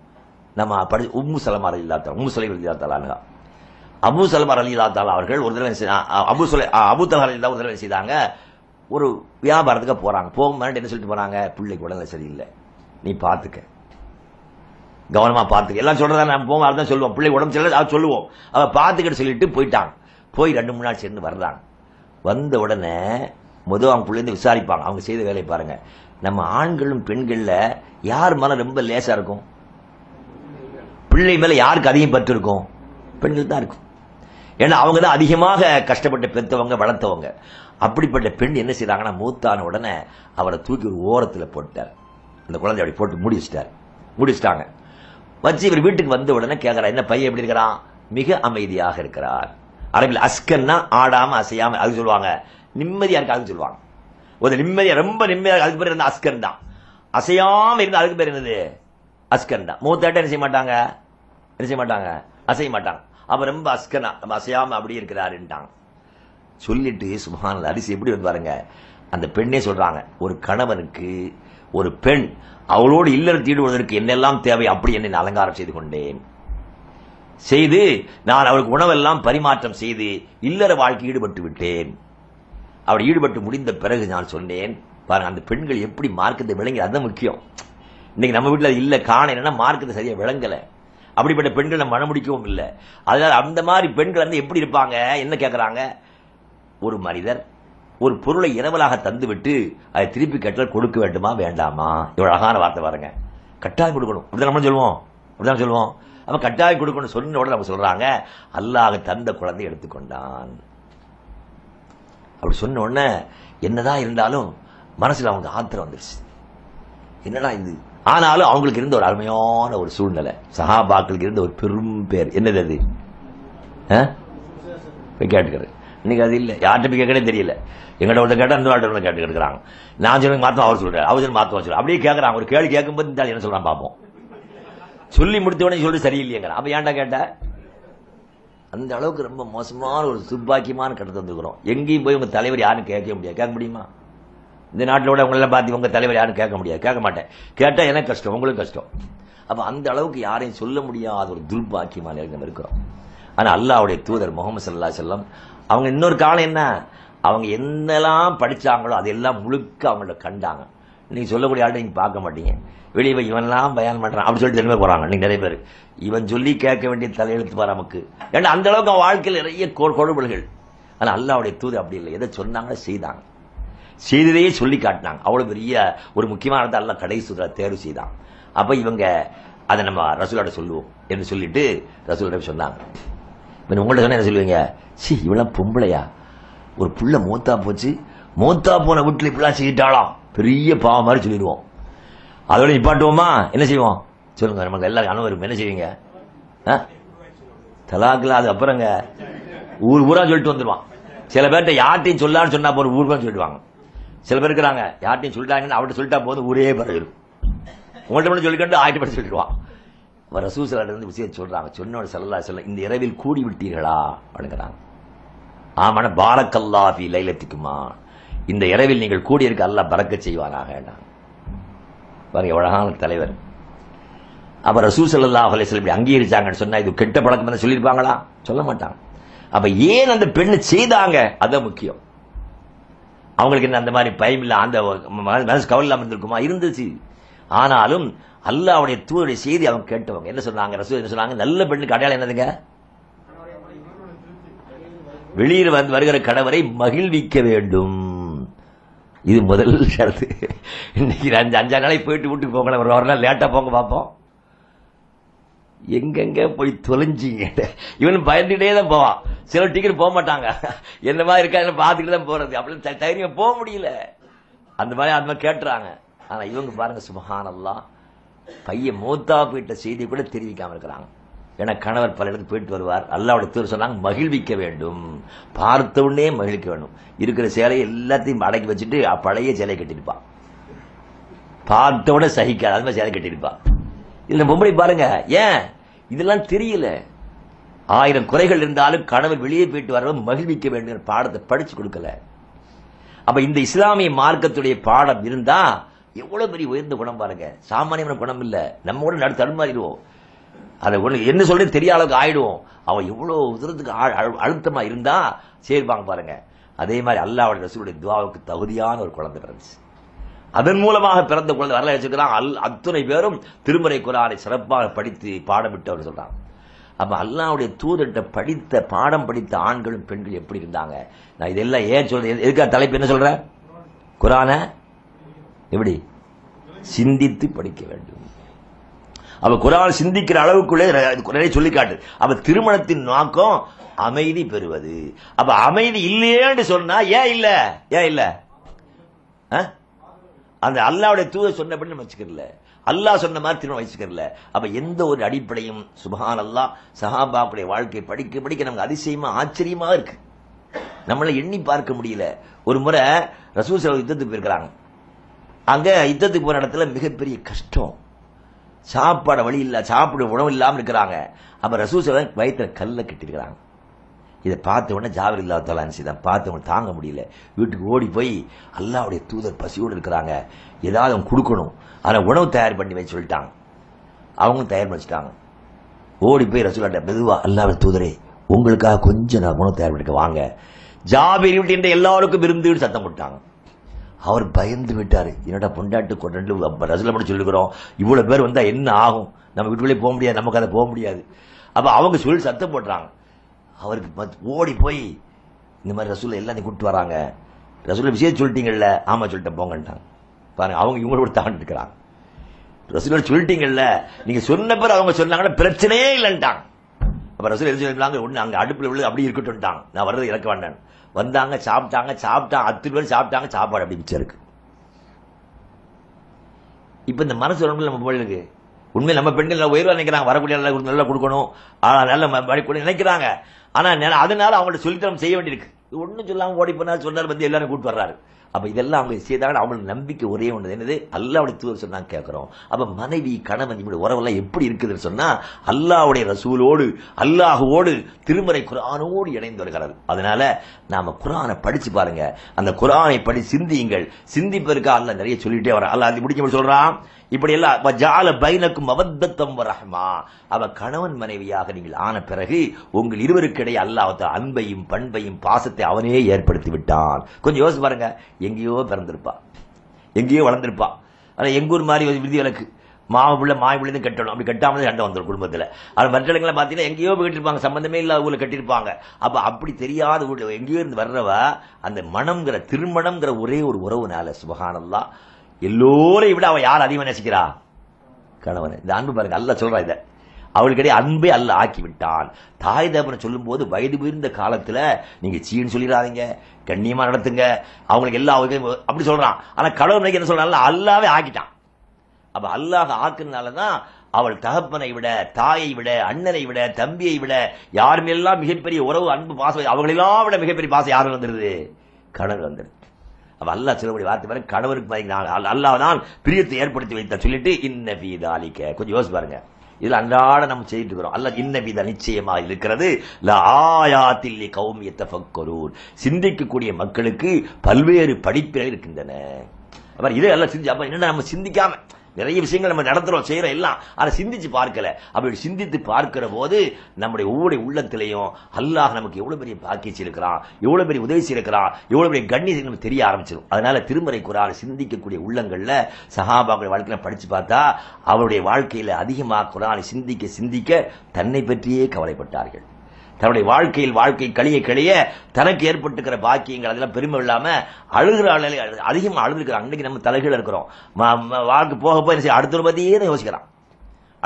நம்ம படி உம்மு சலமார் அலி இல்லாத்தா உம்மு சலை இல்லாத்தாலானுங்க அபு சலமார் அலி இல்லாத்தாலா அவர்கள் ஒரு தடவை அபு சொலை அ- அபு தலா அலி ஒரு தடவை செய்தாங்க ஒரு வியாபாரத்துக்கு போறாங்க. போகும் என்ன சொல்லிட்டு போறாங்க பிள்ளைக்கு உடனே சரியில்லை. நீ பாத்துக்க கவனமா பார்த்து எல்லாம் சொல்றதா நம்ம போவோம் அதான் சொல்லுவோம். பிள்ளை உடம்பு சரியில்லை அதை சொல்லுவோம். அவ பார்த்துக்கிட்டு சொல்லிட்டு போயிட்டாங்க. போய் ரெண்டு மூணு நாள் சேர்ந்து வர்றாங்க. வந்த உடனே முதல் அவங்க பிள்ளைந்து விசாரிப்பாங்க. அவங்க செய்த வேலையை பாருங்க. நம்ம ஆண்களும் பெண்களில் யார் மனம் ரொம்ப லேசா இருக்கும்? பிள்ளை மேல யாருக்கு அதிகம் பற்று இருக்கும் பெண்கள் தான் இருக்கும். ஏன்னா அவங்க தான் அதிகமாக கஷ்டப்பட்டு பெற்றவங்க வளர்த்தவங்க. அப்படிப்பட்ட பெண் என்ன செய்கிறாங்கன்னா மூத்தான உடனே அவரை தூக்கி ஒரு ஓரத்தில் போட்டார் அந்த குழந்தை அப்படி போட்டு மூடி வச்சிட்டார். மூடி வச்சிட்டாங்க. வச்சு இவர் வீட்டுக்கு வந்த உடனே கேட்கிறார் என்ன பையன் எப்படி இருக்கிறான்? மிக அமைதியாக இருக்கிறார். அரபில் அஸ்கன்னா ஆடாம அசையாம அது சொல்லுவாங்க. நிம்மதியா இருக்கு அது சொல்லுவாங்க. ஒரு நிம்மதியா ரொம்ப நிம்மதியா அதுக்கு பேர் இருந்த அஸ்கன் தான். அசையாம இருந்தா அதுக்கு பேர் என்னது? அஸ்கன் தான். மூத்தாட்ட என்ன செய்ய மாட்டாங்க? என்ன செய்ய மாட்டாங்க? அசைய மாட்டாங்க. அப்ப ரொம்ப அஸ்கனா நம்ம அசையாம அப்படி இருக்கிறாருன்ட்டாங்க. சொல்லிட்டு சுபஹானல்லாஹ் அரிசி எப்படி வந்து பாருங்க. அந்த பெண்ணே சொல்றாங்க ஒரு கணவனுக்கு ஒரு பெண் அவளோடு இல்லறத்தில் ஈடுபடுவதற்கு என்னெல்லாம் தேவை அப்படி என்னை அலங்காரம் செய்து கொண்டேன். செய்து நான் அவருக்கு உணவெல்லாம் பரிமாற்றம் செய்து இல்லற வாழ்க்கை ஈடுபட்டு விட்டேன். அவர் ஈடுபட்டு முடிந்த பிறகு நான் சொன்னேன் பாருங்க அந்த பெண்கள் எப்படி மார்க்கத்தை விளங்கி அதுதான் முக்கியம். இன்னைக்கு நம்ம வீட்டில் இல்லை காண என்னன்னா மார்க்கத்தை சரியாக விளங்கலை. அப்படிப்பட்ட பெண்கள் நம்ம மனமுடிக்கவும் இல்லை. அதனால அந்த மாதிரி பெண்கள் வந்து எப்படி இருப்பாங்க? என்ன கேட்குறாங்க ஒரு மனிதர் ஒரு பொருளை இரவலாக தந்துவிட்டு அதை திருப்பி கட்டல் கொடுக்க வேண்டுமா வேண்டாமா? இவ்வளவு அழகான வார்த்தை பாருங்க. கட்டாயம் கொடுக்கணும். அப்படிதான் நம்ம சொல்லுவோம். அப்படிதான் சொல்லுவோம். அவன் கட்டாயம் கொடுக்கணும் சொன்ன உடனே நம்ம சொல்றாங்க அல்லாஹ் தந்த குழந்தை எடுத்துக்கொண்டான். அப்படி சொன்ன உடனே என்னதான் இருந்தாலும் மனசுல அவங்க ஆத்திரம் வந்துருச்சு. என்னடா இது? ஆனாலும் அவங்களுக்கு இருந்த ஒரு அருமையான ஒரு சூழ்நிலை. சஹாபாக்களுக்கு இருந்த ஒரு பெரும் பேர். என்னது அது? கேட்டுக்கிறேன். இன்னைக்கு அது இல்லை. யார்கிட்ட போய் கேட்கறே தெரியல. எங்கள்கிட்ட ஒருத்தர் கேட்டால் இந்த வாழ்க்கை கேட்டு கேட்கறாங்க நான் சொல்லி மாத்தம் அவர் சொல்கிறார் அவர் சொல்லி மாத்தம் சொல்றாரு. அப்படியே கேட்குறாங்க ஒரு கேள்வி கேட்கும்போது இந்த என்ன சொல்கிறான் பார்ப்போம் சொல்லி முடித்த உடனே சொல்லி சரியில்லையங்கிற. அப்போ ஏன்டா கேட்ட? அந்த அளவுக்கு ரொம்ப மோசமான ஒரு துப்பாக்கியமான கட்டத்தை வந்துக்கிறோம் எங்கேயும் போய் உங்க தலைவர் யாரும் கேட்க முடியாது. கேட்க முடியுமா? இந்த நாட்டில் கூட உங்களெல்லாம் பார்த்து உங்க தலைவர் யாரும் கேட்க முடியாது. கேட்க மாட்டேன். கேட்டால் எனக்கு கஷ்டம் உங்களுக்கு கஷ்டம். அப்போ அந்த அளவுக்கு யாரையும் சொல்ல முடியாத ஒரு துர்பாக்கியமான இருக்கிறோம். ஆனா அல்லாவுடைய தூதர் முகமது சல்லா செல்லம் அவங்க இன்னொரு காலம் என்ன? அவங்க என்னெல்லாம் படிச்சாங்களோ அதெல்லாம் முழுக்க அவங்கள கண்டாங்க. நீங்க சொல்லக்கூடிய ஆள்கிட்ட நீங்க பார்க்க மாட்டீங்க. வெளியே போய் இவன்லாம் பயன் பண்றான் அப்படின்னு சொல்லிட்டு திரும்ப போறாங்க. நீங்க நிறைய பேர். இவன் சொல்லி கேட்க வேண்டிய தலையெழுத்து வர நமக்கு. ஏன்னா அந்த அளவுக்கு அவன் வாழ்க்கையில் நிறைய கொடுபடுகள் ஆனால் அல்லாவுடைய தூது அப்படி இல்லை. எதை சொன்னாங்களோ செய்தாங்க. செய்ததையே சொல்லி காட்டினாங்க. அவ்வளவு பெரிய ஒரு முக்கியமானதை அல்ல கடைசி தேர்வு செய்தான். அப்ப இவங்க அதை நம்ம ரசூலோட சொல்லுவோம் என்று சொல்லிட்டு ரசூலோட சொன்னாங்க. இப்போ உங்கள்ட்ட தானே என்ன சொல்லுவீங்க? சி இவெல்லாம் பொம்பளையா? ஒரு புள்ள மூத்தா போச்சு. மூத்தா போன வீட்டில் இப்படிலாம் செய்யிட்டாளாம் பெரிய பாவம் மாதிரி சொல்லிடுவோம். அதோட நிப்பாட்டுவோமா? என்ன செய்வோம்? சொல்லுங்க நமக்கு எல்லாரும் அனுபவம் என்ன செய்வீங்க? ஆ? அது அப்புறங்க. ஊர் ஊரா சொல்லிட்டு வந்துடுவான் சில பேர்கிட்ட யார்ட்டையும் சொல்லான்னு சொன்னா போற ஊர் சொல்லிடுவாங்க. சில பேர் இருக்கிறாங்க யார்ட்டையும் சொல்லிட்டாங்கன்னு அவர்கிட்ட சொல்லிட்டா போதும் ஊரே பரவிடும். உங்கள்ட்ட மட்டும் சொல்லிக்கிட்டு ஆயிட்டு படி சொல்லிடுவான். ரசூசலாட்ட இருந்து விஷயம் சொல்றாங்க. சொன்னோட சல்லா சொல்ல இந்த இரவில் கூடி விட்டீர்களா அப்படிங்கிறாங்க. ஆமான பாரக்கல்லா ஃபி லைலத்துக்குமா. இந்த இரவில் நீங்கள் கூடியிருக்க அல்லாஹ் பறக்க செய்வானாக பாருங்க எவ்வளவு தலைவர். அப்ப ரசூ சல்லா அலைஹி இப்படி அங்கீகரிச்சாங்கன்னு சொன்னா இது கெட்ட பழக்கம் தான் சொல்லியிருப்பாங்களா? சொல்ல மாட்டாங்க. அப்ப ஏன் அந்த பெண்ணு செய்தாங்க? அதான் முக்கியம். அவங்களுக்கு என்ன அந்த மாதிரி பயம் இல்லை? அந்த மனசு கவலை இல்லாமல் இருந்திருக்குமா? இருந்துச்சு. ஆனாலும் அல்லாஹ்வுடைய தூதருடைய செய்தி அவங்க கேட்டவங்க. என்ன சொன்னாங்க? ரசூல் என்ன சொன்னாங்க? நல்ல பெண்ணுக்கு அடையாளம் என்னதுங்க? வெளியில் வந்து வருகிற கணவரை மகிழ்விக்க வேண்டும். இது முதல் ஷரத்து. இன்னைக்கு அஞ்சு அஞ்சா நாளைக்கு போயிட்டு வீட்டுக்கு போங்க ஒரு ஒரு நாள் லேட்டா போங்க பார்ப்போம். எங்கெங்க போய் தொலைஞ்சிங்க? இவன் பயந்துட்டே தான் போவான். சில டிக்கெட் போக மாட்டாங்க. என்ன மாதிரி இருக்கா பார்த்துக்கிட்டு தான் போறது? அப்படின்னு தைரியம் போக முடியல. அந்த மாதிரி அந்த மாதிரி கேட்டுறாங்க. ஆனா இவங்க பாருங்க சுபஹானல்லாஹ் பையன் மூத்தா போயிட்ட செய்தி கூட தெரிவிக்காம இருக்கிறாங்க. ஏன்னா கணவர் பல இடத்துக்கு போயிட்டு வருவார். அல்லாவோட தூர் சொன்னாங்க மகிழ்விக்க வேண்டும். பார்த்த உடனே மகிழ்விக்க வேண்டும். இருக்கிற சேலையை எல்லாத்தையும் அடக்கி வச்சுட்டு பழைய சேலை கட்டிருப்பான் பார்த்த உடனே சகிக்காது அது மாதிரி சேலை கட்டிருப்பான் இதுல பொம்பளை பாருங்க ஏன்? இதெல்லாம் தெரியல. ஆயிரம் குறைகள் இருந்தாலும் கணவர் வெளியே போயிட்டு வரவும் மகிழ்விக்க வேண்டும் பாடத்தை படிச்சு கொடுக்கல. அப்ப இந்த இஸ்லாமிய மார்க்கத்துடைய பாடம் இருந்தா எவ்வளவு பெரிய உயர்ந்த குணம் பாருங்க. சாமானியமான குணம் இல்ல. நம்ம கூட நடு தடுமாறிடுவோம். அதை ஒண்ணு என்ன சொல்றது தெரியாத அளவுக்கு ஆயிடுவோம். அவன் எவ்வளவு தூரத்துக்கு அழு- அழுத்தமா இருந்தா சேர்ப்பாங்க பாருங்க. அதே மாதிரி அல்லாவோட ரசூலுடைய துவாவுக்கு தகுதியான ஒரு குழந்தை பிறந்துச்சு. அதன் மூலமாக பிறந்த குழந்தை வரலாறு வச்சிருக்கிறாங்க அல் அத்துணை பேரும் திருமறை குரானை சிறப்பாக படித்து பாடமிட்டவர் சொல்றாங்க அப்ப அல்லாவுடைய தூதர்கிட்ட படித்த பாடம் படித்த ஆண்களும் பெண்கள் எப்படி இருந்தாங்க? நான் இதெல்லாம் ஏன் சொல்றேன்? எதுக்காக தலைப்பு என்ன சொல்றேன் குரான எப்படி? சிந்தித்து படிக்க வேண்டும். அவ குரான் சிந்திக்கிற அளவுக்குள்ளே நிறைய சொல்லி காட்டு அவ திருமணத்தின் நோக்கம் அமைதி பெறுவது. அப்ப அமைதி இல்லையேன்னு சொன்னா ஏன் இல்ல? ஏன் இல்ல? ஆ? அந்த அல்லாவுடைய தூய சொன்னபடி நம்ம வச்சுக்கிறல அல்லாஹ் சொன்ன மாதிரி திரும்ப வச்சுக்கல அப்ப எந்த ஒரு அடிப்படையும் சுபஹான் அல்லா சஹாபாக்குடைய வாழ்க்கை படிக்க படிக்க நமக்கு அதிசயமா ஆச்சரியமா இருக்கு. நம்மள எண்ணி பார்க்க முடியல. ஒரு முறை ரசூசல யுத்தத்துக்கு போயிருக்கிறாங்க. அங்க யுத்தத்துக்கு போற இடத்துல மிகப்பெரிய கஷ்டம். சாப்பாடு வழி இல்ல சாப்பிட உணவு இல்லாமல் இருக்கிறாங்க. அப்ப ரசூல் சலா வயிற்றுல கல்ல கட்டிருக்கிறாங்க இதை பார்த்த உடனே ஜாவர் இல்லாத தலான்சி தான் பார்த்த உடனே தாங்க முடியல. வீட்டுக்கு ஓடி போய் அல்லாவுடைய தூதர் பசியோடு இருக்கிறாங்க. ஏதாவது அவங்க கொடுக்கணும். ஆனால் உணவு தயார் பண்ணி வச்சு சொல்லிட்டாங்க. அவங்களும் தயார் பண்ணி வச்சுட்டாங்க. ஓடி போய் ரசூலாட்ட மெதுவா அல்லாவுடைய தூதரே உங்களுக்காக கொஞ்சம் நான் உணவு தயார் பண்ணிக்க வாங்க. ஜாபிரி வீட்டு எல்லாருக்கும் விருந்து சத்தம் போட்டாங்க. அவர் பயந்து விட்டார். என்னடா பொண்டாட்டு கொண்டு ரசூல மட்டும் சொல்லிக்கிறோம் இவ்வளோ பேர் வந்தால் என்ன ஆகும்? நம்ம வீட்டுக்குள்ளே போக முடியாது நமக்கு அதை போக முடியாது. அப்போ அவங்க சொல்லி சத்தம் போடுறாங்க. அவருக்கு ஓடி போய் இந்த மாதிரி ரசூலை எல்லாத்தையும் கூப்பிட்டு வராங்க. ரசூலை விஷயம் சொல்லிட்டீங்கல்ல? ஆமாம் சொல்லிட்டேன் போங்கன்ட்டாங்க. பாருங்க அவங்க இவங்களோட தாண்டி இருக்கிறாங்க. ரசூலோட சொல்லிட்டீங்கல்ல? நீங்க சொன்ன பிறகு அவங்க சொன்னாங்கன்னா பிரச்சனையே இல்லைன்ட்டாங்க. அப்ப ரசூல் எது சொல்லிருந்தாங்க ஒண்ணு அங்க அடுப்புல விழுது அப்படி இருக்கட்டும்ட்டாங்க நான் வர்றது இறக்க வேண்டாம் வந்தாங்க சாப்பிட்டாங்க சாப்பிட்டாங்க அத்து பேர் சாப்பிட்டாங்க சாப்பாடு அப்படி மிச்சம் இருக்கு. இப்ப இந்த மனசு உடம்புல நம்ம பிள்ளைகளுக்கு உண்மையில் நம்ம பெண்கள் நல்லா உயர்வா நினைக்கிறாங்க வரக்கூடிய நல்லா நல்லா கொடுக்கணும். ஆனால் நல்ல ம- மடி நினைக்கிறாங்க. ஆனா அதனால அவங்கள்ட்ட சொல்லித்தரம் செய்ய வேண்டியிருக்கு. ஒன்றும் ஒண்ணும் ஓடி போனா சொன்னார் வந்து எல்லாரும் கூட்டு வர்றாரு. அப்ப இதெல்லாம் அவங்க செய்தாங்க அவங்களுக்கு நம்பிக்கை ஒரே ஒன்று என்னது? அல்லாவுடைய தூதர் சொன்னாங்க கேட்கிறோம். அப்ப மனைவி கணவன் இப்படி உறவெல்லாம் எப்படி இருக்குதுன்னு சொன்னா அல்லாவுடைய ரசூலோடு அல்லாஹுவோடு திருமறை குரானோடு இணைந்து வருகிறது அதனால நாம குரானை படிச்சு பாருங்க. அந்த குரானை படி சிந்தியுங்கள். சிந்திப்பதற்கு அல்ல நிறைய சொல்லிட்டே வர அல்லாஹ் அது முடிக்க சொல்றான்? இப்படி எல்லாம் ஜால பைனக்கும் அவத்தத்தம் ரஹ்மா. அவ கணவன் மனைவியாக நீங்கள் ஆன பிறகு உங்கள் இருவருக்கிடையே அல்லாஹ் அன்பையும் பண்பையும் பாசத்தை அவனே ஏற்படுத்தி விட்டான். கொஞ்சம் யோசிச்சு பாருங்க. எங்கேயோ பிறந்திருப்பா. எங்கேயோ வளர்ந்திருப்பா. ஆனா எங்கூர் மாதிரி ஒரு விதி விலக்கு மாவு பிள்ளை மாய் பிள்ளை கட்டணும். அப்படி கட்டாமல் சண்டை வந்துடும் குடும்பத்தில். அது மற்ற இடங்களை எங்கேயோ போய் கட்டிருப்பாங்க சம்பந்தமே இல்லாத ஊரில் கட்டியிருப்பாங்க. அப்போ அப்படி தெரியாத ஊரில் எங்கேயோ இருந்து வர்றவ அந்த மனம்ங்கிற திருமணம்ங்கிற ஒரே ஒரு உறவுனால சுபகானல்லா எல்லோரையும் விட அவ யார் அதிகம் நேசிக்கிறா? கணவன். இந்த அன்பு பாருங்க அல்ல சொல்றா இத. அவளுக்கிடையே அன்பே அல்ல ஆக்கி விட்டான் தாய் தகப்பனை சொல்லும் போது வயது உயர்ந்த காலத்துல நீங்க சீன்னு சொல்லிடாதீங்க கண்ணியமா நடத்துங்க அவங்களுக்கு எல்லா அப்படி சொல்றான். ஆனா கடவுள் என்ன சொல்றான் அல்லாவே ஆக்கிட்டான். அப்ப அல்லாஹ் ஆக்குனாலதான் அவள் தகப்பனை விட தாயை விட அண்ணனை விட தம்பியை விட யாருமே எல்லாம் மிகப்பெரிய உறவு அன்பு பாசம் அவங்களெல்லாம் விட மிகப்பெரிய பாசம் யாரும் வந்துருது? கணவர் வந்துருது. அப்ப சிலபடி சொல்லக்கூடிய வார்த்தை பாருங்க கணவருக்கு பாத்தீங்கன்னா அல்லாஹ் தான் பிரியத்தை ஏற்படுத்தி வைத்த சொல்லிட்டு இன்ன பீதாலிக்க கொஞ்சம் யோசி பாருங்க. இதுல அன்றாட நம்ம செய்துட்டு இருக்கிறோம். அல்ல இன்ன வித நிச்சயமா இருக்கிறது. ஆயாத்தில் கௌமிய தஃபக்கரூர் சிந்திக்கக்கூடிய மக்களுக்கு பல்வேறு படிப்பினை இருக்கின்றன. அப்புறம் இதே எல்லாம் சிந்தி அப்ப என்னன்னா நம்ம சிந்திக்காம நிறைய விஷயங்கள் நம்ம நடத்துறோம் செய்யறோம் எல்லாம். அதை சிந்திச்சு பார்க்கல. அப்படி சிந்தித்து பார்க்கிற போது நம்முடைய ஒவ்வொரு உள்ளத்திலையும் அல்லாஹ் நமக்கு எவ்வளவு பெரிய பாக்கிச்சு இருக்கிறான் எவ்வளவு பெரிய உதவி செய்யிருக்கிறான் எவ்வளவு பெரிய கண்ணியம் நமக்கு தெரிய ஆரம்பிச்சிடும். அதனால திருமறை குரான் சிந்திக்கக்கூடிய உள்ளங்கள்ல சஹாபாக்கள் வாழ்க்கையில படிச்சு பார்த்தா அவருடைய வாழ்க்கையில அதிகமாக குரானை சிந்திக்க சிந்திக்க தன்னை பற்றியே கவலைப்பட்டார்கள். தன்னுடைய வாழ்க்கையில் வாழ்க்கை கழிய கழிய தனக்கு ஏற்பட்டுக்கிற பாக்கியங்கள் அதெல்லாம் பெருமை இல்லாம அழுகிற அழகு அதிகமாக அழுதுருக்கிறாங்க அன்னைக்கு நம்ம தலைகீழ இருக்கிறோம். வாழ்க்கை போக போய் அடுத்த அடுத்தவனை பத்தியே தான் யோசிக்கிறான்.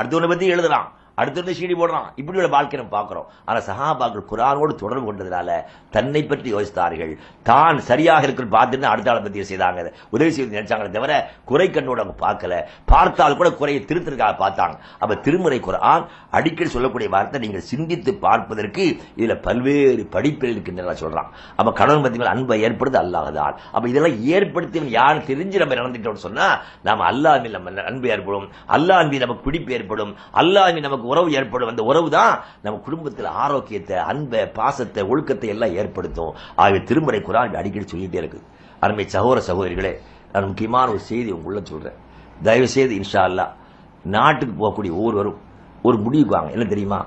அடுத்தவனை பத்தி எழுதுறான். அடுத்திருந்து சீடி போடுறான். இப்படி உள்ள வாழ்க்கை நம்ம பார்க்கிறோம். ஆனா சஹாபாக்கள் குரானோடு தொடர்பு கொண்டதுனால தன்னை பற்றி யோசித்தார்கள். தான் சரியாக இருக்கிற பார்த்துட்டு அடுத்த ஆளை பற்றி செய்தாங்க. உதவி செய்து நினைச்சாங்களே தவிர குறை கண்ணோடு அவங்க பார்க்கல. பார்த்தால் கூட குறையை திருத்தறதுக்காக பார்த்தாங்க. அப்ப திருமுறை குரான் அடிக்கடி சொல்லக்கூடிய வார்த்தை நீங்கள் சிந்தித்து பார்ப்பதற்கு இதுல பல்வேறு படிப்பில் இருக்கின்றன சொல்றான் அப்ப கடவுள் பத்தி அன்பை ஏற்படுது அல்லாஹ்தான் அப்ப இதெல்லாம் ஏற்படுத்தி யார் தெரிஞ்சு நம்ம நடந்துட்டோம்னு சொன்னா நாம அல்லாஹ் நம்ம அன்பு ஏற்படும். அல்லாஹ் நமக்கு பிடிப்பு ஏற்படும். அல்லாஹ் நமக்கு உறவு ஏற்படும் அந்த உறவு தான் நம்ம குடும்பத்தில் ஆரோக்கியத்தை அன்பை பாசத்தை ஒழுக்கத்தை எல்லாம் ஏற்படுத்தும். ஆகிய திருமுறை குரான் அடிக்கடி சொல்லிட்டே இருக்கு. அருமை சகோதர சகோதரிகளே நான் முக்கியமான ஒரு செய்தி உள்ள சொல்றேன். தயவு செய்து இன்ஷா அல்லா நாட்டுக்கு போகக்கூடிய ஒவ்வொருவரும் ஒரு முடிவுக்கு வாங்க. என்ன தெரியுமா?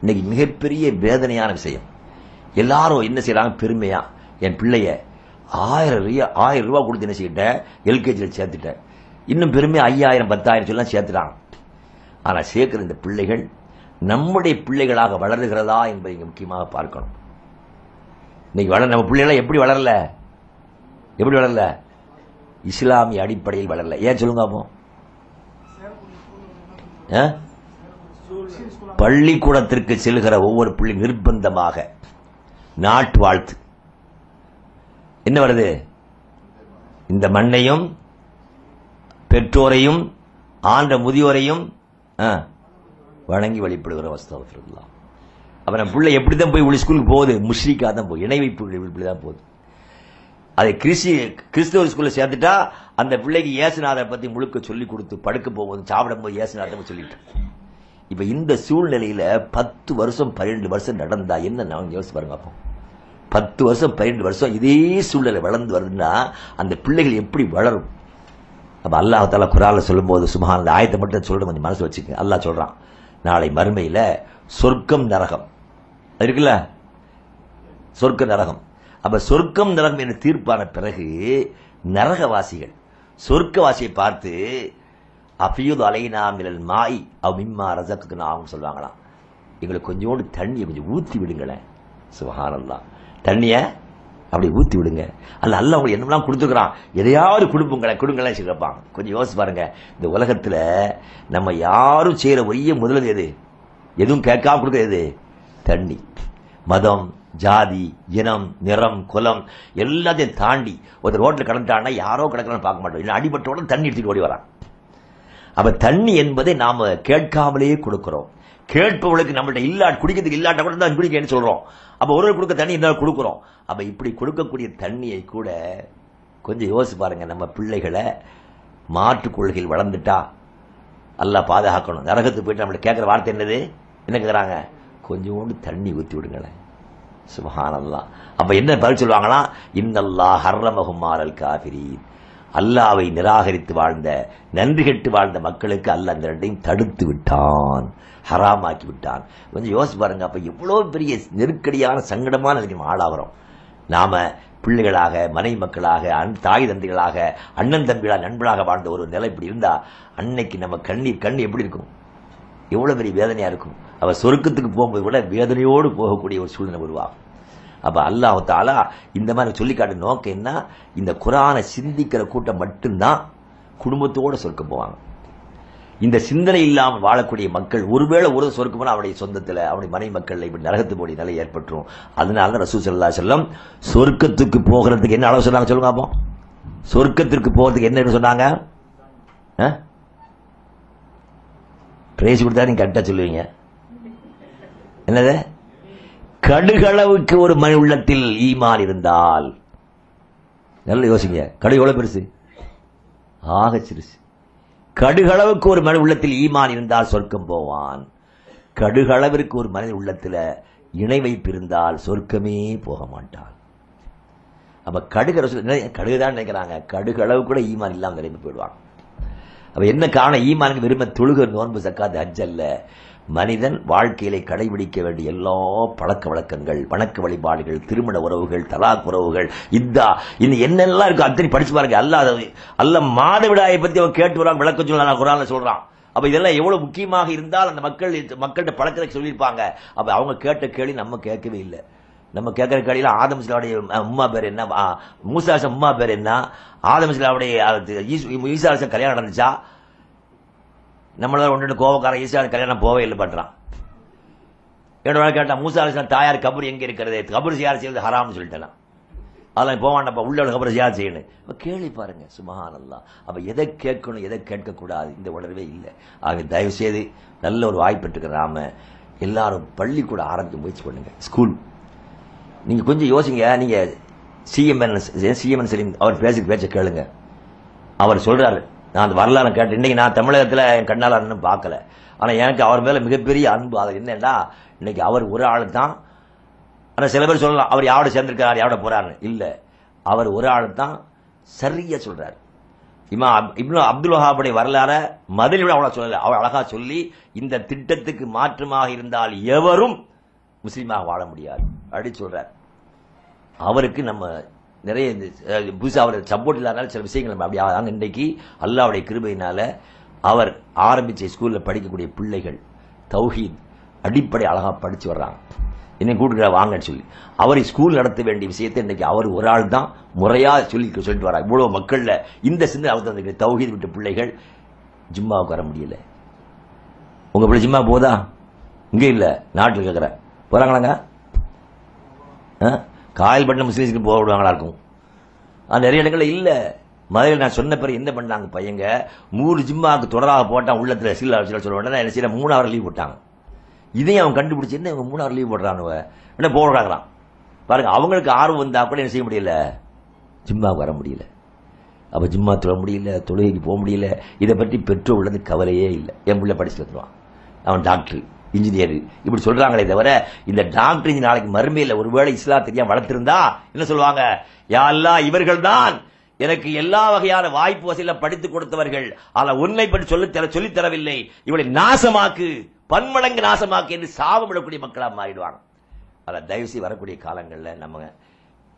இன்னைக்கு மிகப்பெரிய வேதனையான விஷயம். எல்லாரும் என்ன செய்யறாங்க பெருமையா? என் பிள்ளைய ஆயிரம் ஆயிரம் ரூபாய் கொடுத்து என்ன செய்யிட்டேன் எல்கேஜியில் சேர்த்துட்டேன் இன்னும் பெருமையா? ஐயாயிரம் பத்தாயிரம் சொல்லலாம் சேர்த்துட்டாங்க. ஆனால் சேர்க்கிற இந்த பிள்ளைகள் நம்முடைய பிள்ளைகளாக வளருகிறதா என்பதை முக்கியமாக பார்க்கணும். இன்னைக்கு வளர நம்ம பிள்ளைகளாம் எப்படி வளரல? எப்படி வளரல? இஸ்லாமிய அடிப்படையில் வளரல. ஏன் சொல்லுங்க அப்போ? ஆ? பள்ளிக்கூடத்திற்கு செல்கிற ஒவ்வொரு பிள்ளை நிர்பந்தமாக நாட்டு வாழ்த்து. என்ன வருது? இந்த மண்ணையும் பெற்றோரையும் ஆண்ட முதியோரையும் வணங்கி வழிபடுகிற வஸ்தவத்திருக்கலாம் அவன் பிள்ளை எப்படி தான் போய் உள்ள ஸ்கூலுக்கு போகுது? முஷ்ரிக்கா தான் போகுது. இணை வைப்பு இப்படி தான் போகுது. அதை கிறிஸ்டி கிறிஸ்தவ ஸ்கூல்ல சேர்த்துட்டா அந்த பிள்ளைக்கு இயேசுநாதரை பத்தி முழுக்க சொல்லி கொடுத்து படுக்க போகும்போது சாப்பிடும் போது இயேசுநாதரை சொல்லிட்டு இப்ப இந்த சூழ்நிலையில பத்து வருஷம் பன்னிரெண்டு வருஷம் நடந்தா என்ன நான் யோசிச்சு பாருங்க அப்போ. பத்து வருஷம் பன்னிரெண்டு வருஷம் இதே சூழ்நிலை வளர்ந்து வருதுன்னா அந்த பிள்ளைகள் எப்படி வளரும்? அப்போ அல்லாஹ் குரால சொல்லும்போது சுபஹான் அந்த ஆயத்தை மட்டும் சொல்லிட்டு கொஞ்சம் மனசு வச்சுக்கோங்க. அல்லாஹ் சொல்கிறான் நாளை மறுமையில் சொர்க்கம் நரகம். அது இருக்குல்ல? சொர்க்க நரகம். அப்போ சொர்க்கம் நரகம் என தீர்ப்பான பிறகு நரகவாசிகள் சொர்க்கவாசியை பார்த்து அபியுது அலைனா மிலல் மாய் அவ் மிம்மா ரசக்கு நான் சொல்லுவாங்களாம் எங்களுக்கு கொஞ்சோண்டு தண்ணியை கொஞ்சம் ஊற்றி விடுங்களேன். சுகானந்தான் தண்ணியை அப்படி ஊத்தி விடுங்க. அல்ல அல்ல அவங்க என்னெல்லாம் கொடுத்துருக்கான் எதையாவது கொடுப்புங்களேன் கொடுங்களேன் கேட்பாங்க கொஞ்சம் யோசிச்சு பாருங்க. இந்த உலகத்துல நம்ம யாரும் செய்யற ஒரே முதலது எது? எதுவும் கேட்காம கொடுக்கறது எது? தண்ணி. மதம் ஜாதி இனம் நிறம் குலம் எல்லாத்தையும் தாண்டி ஒரு ரோட்டில் கடந்துட்டான்னா யாரோ கிடக்கிறான்னு பார்க்க மாட்டோம். இல்லை அடிபட்டோட தண்ணி எடுத்துட்டு ஓடி வரான். அப்ப தண்ணி என்பதை நாம கேட்காமலேயே கொடுக்கிறோம். கேட்பவர்களுக்கு நம்மள்ட்ட இல்லா குடிக்கிறதுக்கு இல்லாட்ட கூட தான் குடிக்கன்னு சொல்றோம். அப்ப ஒரு கொடுக்க தண்ணி இருந்தாலும் கொடுக்குறோம். அப்ப இப்படி கொடுக்கக்கூடிய தண்ணியை கூட கொஞ்சம் யோசிச்சு பாருங்க நம்ம பிள்ளைகளை மாற்றுக் கொள்கையில் வளர்ந்துட்டா நல்லா பாதுகாக்கணும். நரகத்துக்கு போயிட்டு நம்மள கேட்குற வார்த்தை என்னது? என்ன கேட்குறாங்க? கொஞ்சோண்டு தண்ணி ஊற்றி விடுங்களேன். சுபஹானல்லாம் அப்போ என்ன பதில் சொல்லுவாங்களாம் இன்னல்லா ஹர்ரமகுமாரல் காபிரி அல்லாவை நிராகரித்து வாழ்ந்த நன்றி கெட்டு வாழ்ந்த மக்களுக்கு அல்ல அந்த ரெண்டையும் தடுத்து விட்டான். ஹராமாக்கி விட்டான் கொஞ்சம் யோசிச்சு பாருங்க அப்ப எவ்வளவு பெரிய நெருக்கடியான சங்கடமான நிலைக்கு நம்ம ஆளாகிறோம். நாம பிள்ளைகளாக மனை மக்களாக அன் தாய் தந்தைகளாக அண்ணன் தம்பிகளாக நண்பர்களாக வாழ்ந்த ஒரு நிலை இப்படி இருந்தா அன்னைக்கு நம்ம கண்ணீர் கண் எப்படி இருக்கும்? எவ்வளவு பெரிய வேதனையா இருக்கும். அவ சொருக்கத்துக்கு போகும்போது கூட வேதனையோடு போகக்கூடிய ஒரு சூழ்நிலை உருவாகும். அப்ப அல்லாஹ் தாலா இந்த மாதிரி சொல்லிக்காட்டு நோக்கம் என்ன? இந்த குரானை சிந்திக்கிற கூட்டம் மட்டும்தான் குடும்பத்தோடு சொர்க்கம் போவாங்க. இந்த சிந்தனை இல்லாமல் வாழக்கூடிய மக்கள் ஒருவேளை ஒரு சொர்க்கமான போனா அவனுடைய சொந்தத்துல அவனுடைய மனை மக்கள் இப்படி நரகத்து போடி நிலை ஏற்பட்டுரும். அதனால தான் ரசூ சல்லா செல்லம் சொர்க்கத்துக்கு போகிறதுக்கு என்ன அளவு சொன்னாங்க சொல்லுங்க அப்போ? சொர்க்கத்திற்கு போகிறதுக்கு என்ன சொன்னாங்க? ஆ? கொடுத்தா நீங்க கரெக்டாக சொல்லுவீங்க. என்னது? கடுகளவுக்கு ஒரு மணி உள்ளத்தில் ஈமான் இருந்தால். நல்லா யோசிங்க. கடு எவ்வளோ பெருசு? ஆக சிறுசு கடுகளவுக்கு ஒரு மனித உள்ளத்தில் ஈமான் இருந்தால் சொர்க்கம் போவான். கடுகளவிற்கு ஒரு மனித உள்ளத்துல இணை வைப்பு இருந்தால் சொர்க்கமே போக மாட்டான். அப்ப கடுகு ரசூல் நிறைய- நினைக்கிறாங்க. கடுகளவு கூட ஈமான் இல்லாமல் நிலைமை போயிடுவாங்க. அப்ப என்ன காரணம்? ஈமானுக்கு விரும்ப தொழுக நோன்பு சக்காது ஹஜ் அல்ல மனிதன் வாழ்க்கையிலே கடைபிடிக்க வேண்டிய எல்லா பழக்க வழக்கங்கள் வணக்க வழிபாடுகள் திருமண உறவுகள் தலாக் உறவுகள் இதா இன்னும் என்னெல்லாம் இருக்கும் அத்தனை படிச்சு பாருங்க. அல்லாத அல்ல மாதவிடாயை பத்தி அவன் கேட்டு வரான் விளக்க சொல்ல குரான்ல சொல்றான். அப்ப இதெல்லாம் எவ்வளவு முக்கியமாக இருந்தால் அந்த மக்கள் மக்கள்கிட்ட பழக்கத்தை சொல்லியிருப்பாங்க. அப்ப அவங்க கேட்ட கேள்வி நம்ம கேட்கவே இல்லை. நம்ம கேட்குற கேள்வியில ஆதம் சிலாவுடைய உம்மா பேர் என்ன? மூசாசம் உம்மா பேர் என்ன? ஆதம்சிலாவுடைய ஈசாசம் கல்யாணம் நடந்துச்சா? நம்மள ஒன்று கோவக்காரன் ஈஸியாக கல்யாணம் போவே இல்லை பண்ணுறான் என்னோட கேட்டால் மூசா அலிஸ்லாம் தாயார் கபர் எங்கே இருக்கிறது? கபர் சியார் செய்வது ஹராம்னு சொல்லிட்டேன். அதெல்லாம் போவான்ப்பா உள்ள கபர் சியார் செய்யணும். இப்போ கேள்வி பாருங்க சுபஹானல்லா அப்போ எதை கேட்கணும் எதை கேட்கக்கூடாது இந்த உணர்வே இல்லை. ஆக தயவு செய்து நல்ல ஒரு வாய்ப்பு இருக்கிறாம எல்லாரும் பள்ளிக்கூட ஆரம்பிக்க முயற்சி பண்ணுங்க. ஸ்கூல். நீங்கள் கொஞ்சம் யோசிங்க நீங்கள் சிஎம்என் சிஎம்என் சலீம் அவர் பேசி பேச்ச கேளுங்க. அவர் சொல்கிறாரு நான் அந்த வரலாறு கேட்டு இன்னைக்கு நான் தமிழகத்தில் என் கண்ணால் இன்னும் பார்க்கல. ஆனால் எனக்கு அவர் மேலே மிகப்பெரிய அன்பு. அது என்னன்னா இன்னைக்கு அவர் ஒரு ஆள் தான். ஆனால் சில பேர் சொல்லலாம் அவர் யாரோட சேர்ந்திருக்கிறார் யாரோட போறாரு இல்லை. அவர் ஒரு ஆள் தான் சரியாக சொல்கிறார் இமா இப்னு அப்துல் வஹாபுடைய வரலாற மதில் விட அவ்வளோ சொல்லலை. அவர் அழகாக சொல்லி இந்த திட்டத்துக்கு மாற்றமாக இருந்தால் எவரும் முஸ்லீமாக வாழ முடியாது. அப்படி சொல்கிறார் அவருக்கு நம்ம நிறைய இந்த, புதுசாக புதுசா அவர் சப்போர்ட் இல்லாதனால சில விஷயங்கள் நம்ம அப்படி ஆனால் இன்றைக்கு அல்லாவுடைய கிருபையினால அவர் ஆரம்பித்த ஸ்கூலில் படிக்கக்கூடிய பிள்ளைகள் தௌஹீத் அடிப்படை அழகாக படித்து வர்றாங்க. என்னை கூட்டுக்கிற வாங்கன்னு சொல்லி. அவரை ஸ்கூல் நடத்த வேண்டிய விஷயத்தை இன்றைக்கி அவர் ஒரு ஆள் தான் முறையாக சொல்லி சொல்லிட்டு வராங்க இவ்வளோ மக்களில் இந்த சிந்தனை அவர் தந்திருக்கு தௌஹீத் விட்ட பிள்ளைகள் ஜிம்மாவுக்கு வர முடியல. உங்கள் பிள்ளை ஜிம்மா போதா? இங்கே இல்லை நாட்டில் கேட்குறேன் போகிறாங்களாங்க ஆ? காயல் பண்ண முஸ்லீம்ஸ்க்கு போக விடுவாங்களா இருக்கும்? அது நிறைய இடங்கள்ல இல்லை. மதுரையில் நான் சொன்ன பிறகு என்ன பண்ணாங்க பையங்க? மூணு ஜிம்மாவுக்கு தொடராக போட்டான் உள்ளத்தில் சில சில சொல்ல உடனே என்ன செய்ய மூணாவது லீவ் போட்டாங்க. இதையும் அவன் கண்டுபிடிச்சி என்ன இவங்க மூணாவது லீவ் போடுறானுவ? என்ன போடுறாங்களாம் பாருங்க அவங்களுக்கு ஆர்வம் வந்தால் கூட என்ன செய்ய முடியல? ஜிம்மாவுக்கு வர முடியல. அப்போ ஜிம்மா தொழ முடியல தொழுகைக்கு போக முடியல. இதை பற்றி பெற்றோர் உள்ளது கவலையே இல்லை. என் பிள்ளை படிச்சுட்டு வந்துடுவான் அவன் டாக்டர். இன்ஜினியர். இப்படி சொல்றாங்களே தவிர இந்த டாக்டர் இன்ஜினியர் நாளைக்கு மறுமையில் ஒருவேளை இஸ்லாம் தெரியாம வளர்த்திருந்தா? என்ன சொல்லுவாங்க? யா இவர்கள் தான் எனக்கு எல்லா வகையான வாய்ப்பு வசதியில படித்துக் கொடுத்தவர்கள். ஆனா உன்னை பற்றி சொல்லித்தர தர சொல்லித் தரவில்லை. இவளை நாசமாக்கு பன்மடங்கு நாசமாக்கு என்று சாபமிடக்கூடிய மக்களா மாறிடுவாங்க. அதில் தயவுசெய்து வரக்கூடிய காலங்களில் நம்ம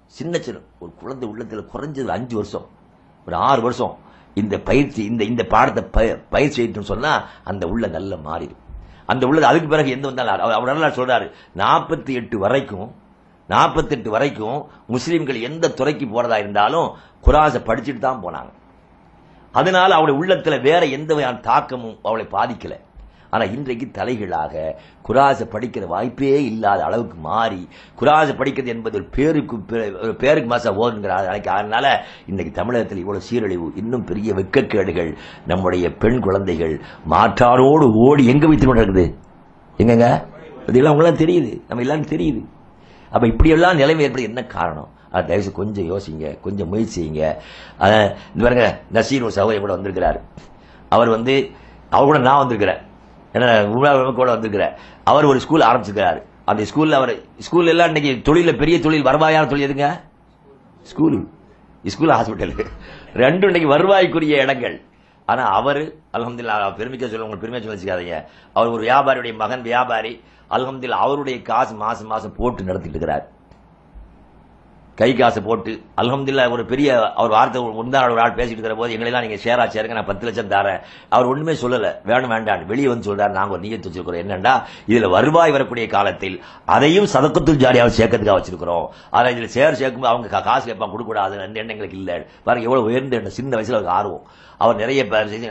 சின்ன சின்ன ஒரு குழந்தை உள்ளத்தில் குறைஞ்சது அஞ்சு வருஷம் ஒரு ஆறு வருஷம். இந்த பயிற்சி இந்த இந்த பாடத்தை ப- பயிற்சி சொன்னால் சொன்னா அந்த உள்ள நல்ல மாறிடும். அந்த உள்ளது அதுக்கு பிறகு எந்த வந்தாலும் அவர் அவர் நல்லா சொல்றாரு நாற்பத்தி எட்டு வரைக்கும் நாற்பத்தி எட்டு வரைக்கும் முஸ்லீம்கள் எந்த துறைக்கு போறதா இருந்தாலும் குராசை படிச்சுட்டு தான் போனாங்க. அதனால அவளுடைய உள்ளத்துல வேற எந்த வகையான தாக்கமும் அவளை பாதிக்கலை. ஆனா இன்றைக்கு தலைகளாக குராச படிக்கிற வாய்ப்பே இல்லாத அளவுக்கு மாறி குராசை படிக்கிறது என்பது ஒரு பேருக்கு பே- ஒரு பேருக்கு மாசம் ஓதுங்கிற அதனால இன்னைக்கு தமிழகத்தில் இவ்வளவு சீரழிவு இன்னும் பெரிய வெக்கக்கேடுகள் நம்முடைய பெண் குழந்தைகள் மாற்றாரோடு ஓடி எங்க வைத்து கொண்டு இருக்குது எங்கங்க? இதெல்லாம் உங்களாம் தெரியுது. நம்ம எல்லாரும் தெரியுது. அப்ப இப்படியெல்லாம் நிலைமை ஏற்படுது என்ன காரணம்? அது தயவுசு கொஞ்சம் யோசிங்க கொஞ்சம் முயற்சி செய்யுங்க. இந்த பாருங்க நசீர் ஒரு சகோதரி கூட வந்திருக்கிறார். அவர் வந்து அவர் கூட நான் வந்திருக்கிறேன். ஏன்னா உணவு கூட வந்திருக்கிறார் அவர் ஒரு ஸ்கூல் ஆரம்பிச்சிருக்கிறார். அந்த ஸ்கூல்ல அவர் ஸ்கூல் எல்லாம் இன்னைக்கு தொழில பெரிய தொழில் வருவாயான தொழில் எதுங்க? ஸ்கூலு ஸ்கூல் ஹாஸ்பிட்டல் ரெண்டும் இன்னைக்கு வருவாய்க்குரிய இடங்கள். ஆனா அவர் அல்ஹம்துலில்லாஹ் பெருமைக்க சொல்ல உங்களுக்கு பெருமையா சொல்ல வச்சுக்காதீங்க. அவர் ஒரு வியாபாரியுடைய மகன் வியாபாரி. அல்ஹம்துலில்லாஹ் அவருடைய காசு மாசம் மாசம் போட்டு நடத்திட்டு இருக்கிறார். கை காசு போட்டு அலமதுல்லா ஒரு பெரிய அவர் வார்த்தை முந்தாள் ஒரு ஆள் பேசிட்டு இருக்கிற போது எங்களெல்லாம் நீங்க ஷேரா சேருங்க நான் பத்து லட்சம் தரேன். அவர் ஒண்ணுமே சொல்லல. வேணும் வேண்டாம் வெளியே வந்து சொல்றாரு. நாங்க ஒரு நீயத்து வச்சிருக்கிறோம். என்னன்னா இதுல வருவாய் வரக்கூடிய காலத்தில் அதையும் சதக்கத்தில் ஜாலியாக சேர்க்கறதுக்காக வச்சிருக்கிறோம். ஆனா இதுல சேர் சேர்க்கும்போது அவங்க காசு கேட்பாங்க கொடுக்க கூடாது அந்த எண்ணம் எங்களுக்கு இல்ல. பாருங்க எவ்வளவு உயர்ந்த சின்ன வயசுல அவருக்கு ஆர்வம். அவர் நிறைய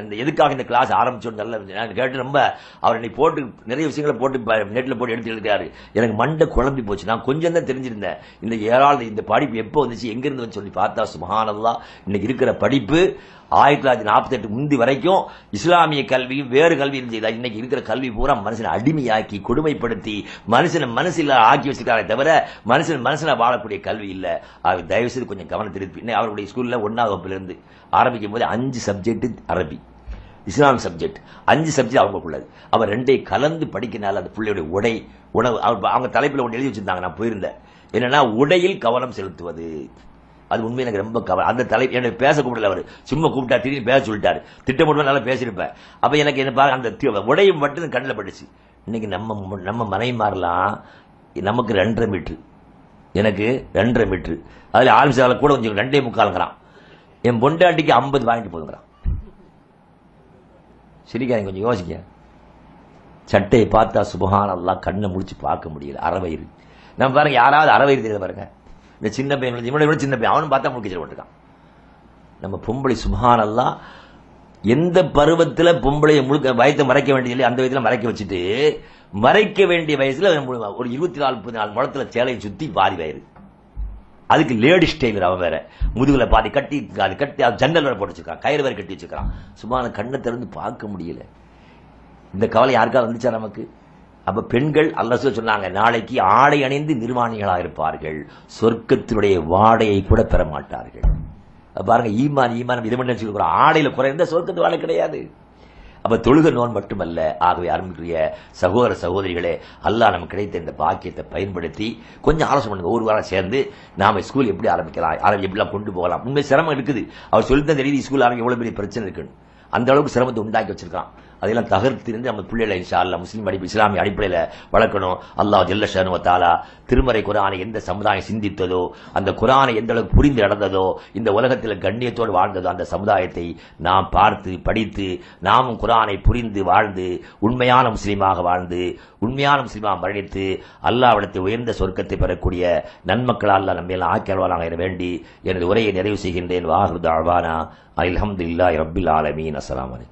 இந்த எதுக்காக இந்த கிளாஸ் ஆரம்பிச்சோன்னு நல்ல கேட்டு ரொம்ப அவர் இன்னைக்கு போட்டு நிறைய விஷயங்களை போட்டு நெட்ல போட்டு எடுத்து எழுதுறாரு எனக்கு மண்டை குழம்பி போச்சு. நான் கொஞ்சம் தான் தெரிஞ்சிருந்தேன். இந்த ஏராள இந்த படிப்பு எப்போ வந்துச்சு? எங்கிருந்து சொல்லி பார்த்தா சுபஹானல்லாஹ் இன்னைக்கு இருக்கிற படிப்பு. ஆயிரத்தி தொள்ளாயிரத்தி நாற்பத்தி எட்டு முந்தி வரைக்கும் இஸ்லாமிய கல்வியும் வேறு கல்வி இருந்தது இன்னைக்கு இருக்கிற கல்வி பூரா மனுஷனை அடிமையாக்கி கொடுமைப்படுத்தி மனுஷனை மனசில் ஆக்கி வச்சிருக்காரே தவிர மனுஷன் மனசில் வாழக்கூடிய கல்வி இல்லை. அவர் தயவு செய்து கொஞ்சம் கவனம் திருப்பி. இன்னும் அவருடைய ஸ்கூலில் ஒன்றாவது வகுப்பிலிருந்து ஆரம்பிக்கும் போது அஞ்சு சப்ஜெக்ட் அரபி இஸ்லாம் சப்ஜெக்ட் அஞ்சு சப்ஜெக்ட் அவங்களுக்குள்ளது. அவர் ரெண்டே கலந்து படிக்கனால அந்த பிள்ளையுடைய உடை உணவு அவர் அவங்க தலைப்பில் ஒன்று எழுதி வச்சிருந்தாங்க நான் போயிருந்தேன். என்னன்னா உடையில் கவனம் செலுத்துவது. அது உண்மை எனக்கு ரொம்ப கவலை. அந்த தலை எனக்கு பேச கூப்பிடல அவர். சும்மா கூப்பிட்டா திடீர்னு பேச சொல்லிட்டாரு. திட்டமிட்டு நல்லா பேசியிருப்பேன். அப்போ எனக்கு என்ன பாருங்க அந்த தி- உடையும் மட்டும் கண்ணில் பட்டுச்சு. இன்னைக்கு நம்ம நம்ம மனை மாறலாம். நமக்கு ரெண்டரை மீட்ரு எனக்கு ரெண்டரை மீட்ரு அதில் ஆரம்பிச்சால கூட கொஞ்சம் ரெண்டே முக்காலுங்கிறான். என் பொண்டாட்டிக்கு ஐம்பது வாங்கிட்டு போதுங்கிறான். சிரிக்காதீங்க கொஞ்சம் யோசிக்க சட்டையை பார்த்தா சுபகான் எல்லாம் கண்ணை முடிச்சு பார்க்க முடியல. அறவயிறு. நம்ம பாருங்க யாராவது அறவயிறு தெரியல பாருங்க. இந்த சின்ன பையன் இவனை விட சின்ன பையன். அவனும் பார்த்தா முழுக்க போட்டுருக்கான் நம்ம பொம்பளை சுபஹான் எந்த பருவத்தில் பொம்பளையை முழுக்க வயத்தை மறைக்க வேண்டியதில்லை அந்த வயதில் மறைக்க வச்சுட்டு மறைக்க வேண்டிய வயசுல ஒரு இருபத்தி நாலு முப்பத்தி நாலு முழத்துல சேலையை சுத்தி பாதி வயிறு. அதுக்கு லேடிஸ் டெய்லர் அவன் வேற. முதுகுல பாதி கட்டி அது கட்டி அது ஜன்னல் வேற போட்டு வச்சிருக்கான். கயிறு வேற கட்டி வச்சிருக்கான். சும்மா அந்த கண்ணை திறந்து பார்க்க முடியல. இந்த கவலை யாருக்கா வந்துச்சா நமக்கு? அப்ப பெண்கள் அல்ல சொன்னாங்க நாளைக்கு ஆடை அணிந்து நிர்வாணிகளா இருப்பார்கள் சொர்க்கத்தினுடைய வாடையை கூட பெற மாட்டார்கள் அப்ப பாருங்க ஈமான் ஈமான் இதை மட்டும் சொல்லுறோம் ஆடையில குறைந்த சொர்க்கத்து வாழை கிடையாது. அப்ப தொழுக நோன் மட்டுமல்ல. ஆகவே அருமைக்குரிய சகோதர சகோதரிகளே அல்லாஹ் நமக்கு கிடைத்த இந்த பாக்கியத்தை பயன்படுத்தி கொஞ்சம் ஆலோசனை பண்ணுங்க. ஒரு வாரம் சேர்ந்து நாம ஸ்கூல் எப்படி ஆரம்பிக்கலாம் ஆரம்பி எப்படிலாம் கொண்டு போகலாம். உண்மை சிரமம் இருக்குது. அவர் சொல்லித்தான் தெரியுது ஸ்கூல் ஆரம்பி எவ்வளவு பெரிய பிரச்சனை இருக்குன்னு. அந்த அளவுக்கு சிரமத்தை உண்டாக்கி வச்சிருக்கான். அதெல்லாம் தகர்த்திருந்து நம்ம பிள்ளைகளை இன்ஷா அல்லா முஸ்லீம் அடிப்பு இஸ்லாமிய அடிப்படையில் வளர்க்கணும். அல்லாஹ் ஜல்ல தாலா திருமறை குரானை எந்த சமுதாயம் சிந்தித்ததோ அந்த குரானை எந்த அளவுக்கு புரிந்து நடந்ததோ இந்த உலகத்தில் கண்ணியத்தோடு வாழ்ந்ததோ அந்த சமுதாயத்தை நாம் பார்த்து படித்து நாமும் குரானை புரிந்து வாழ்ந்து உண்மையான முஸ்லீமாக வாழ்ந்து உண்மையான முஸ்லீமாக மரணித்து அல்லாவிடத்தை உயர்ந்த சொர்க்கத்தை பெறக்கூடிய நன்மக்களால் அல்லா எல்லாம் ஆக்கியல்வானாக என வேண்டி எனது உரையை நிறைவு செய்கின்றேன். வாஹுதாவானா அல்ஹம்துலில்லாஹி ரபில் ஆலமீன். அஸ்லாம்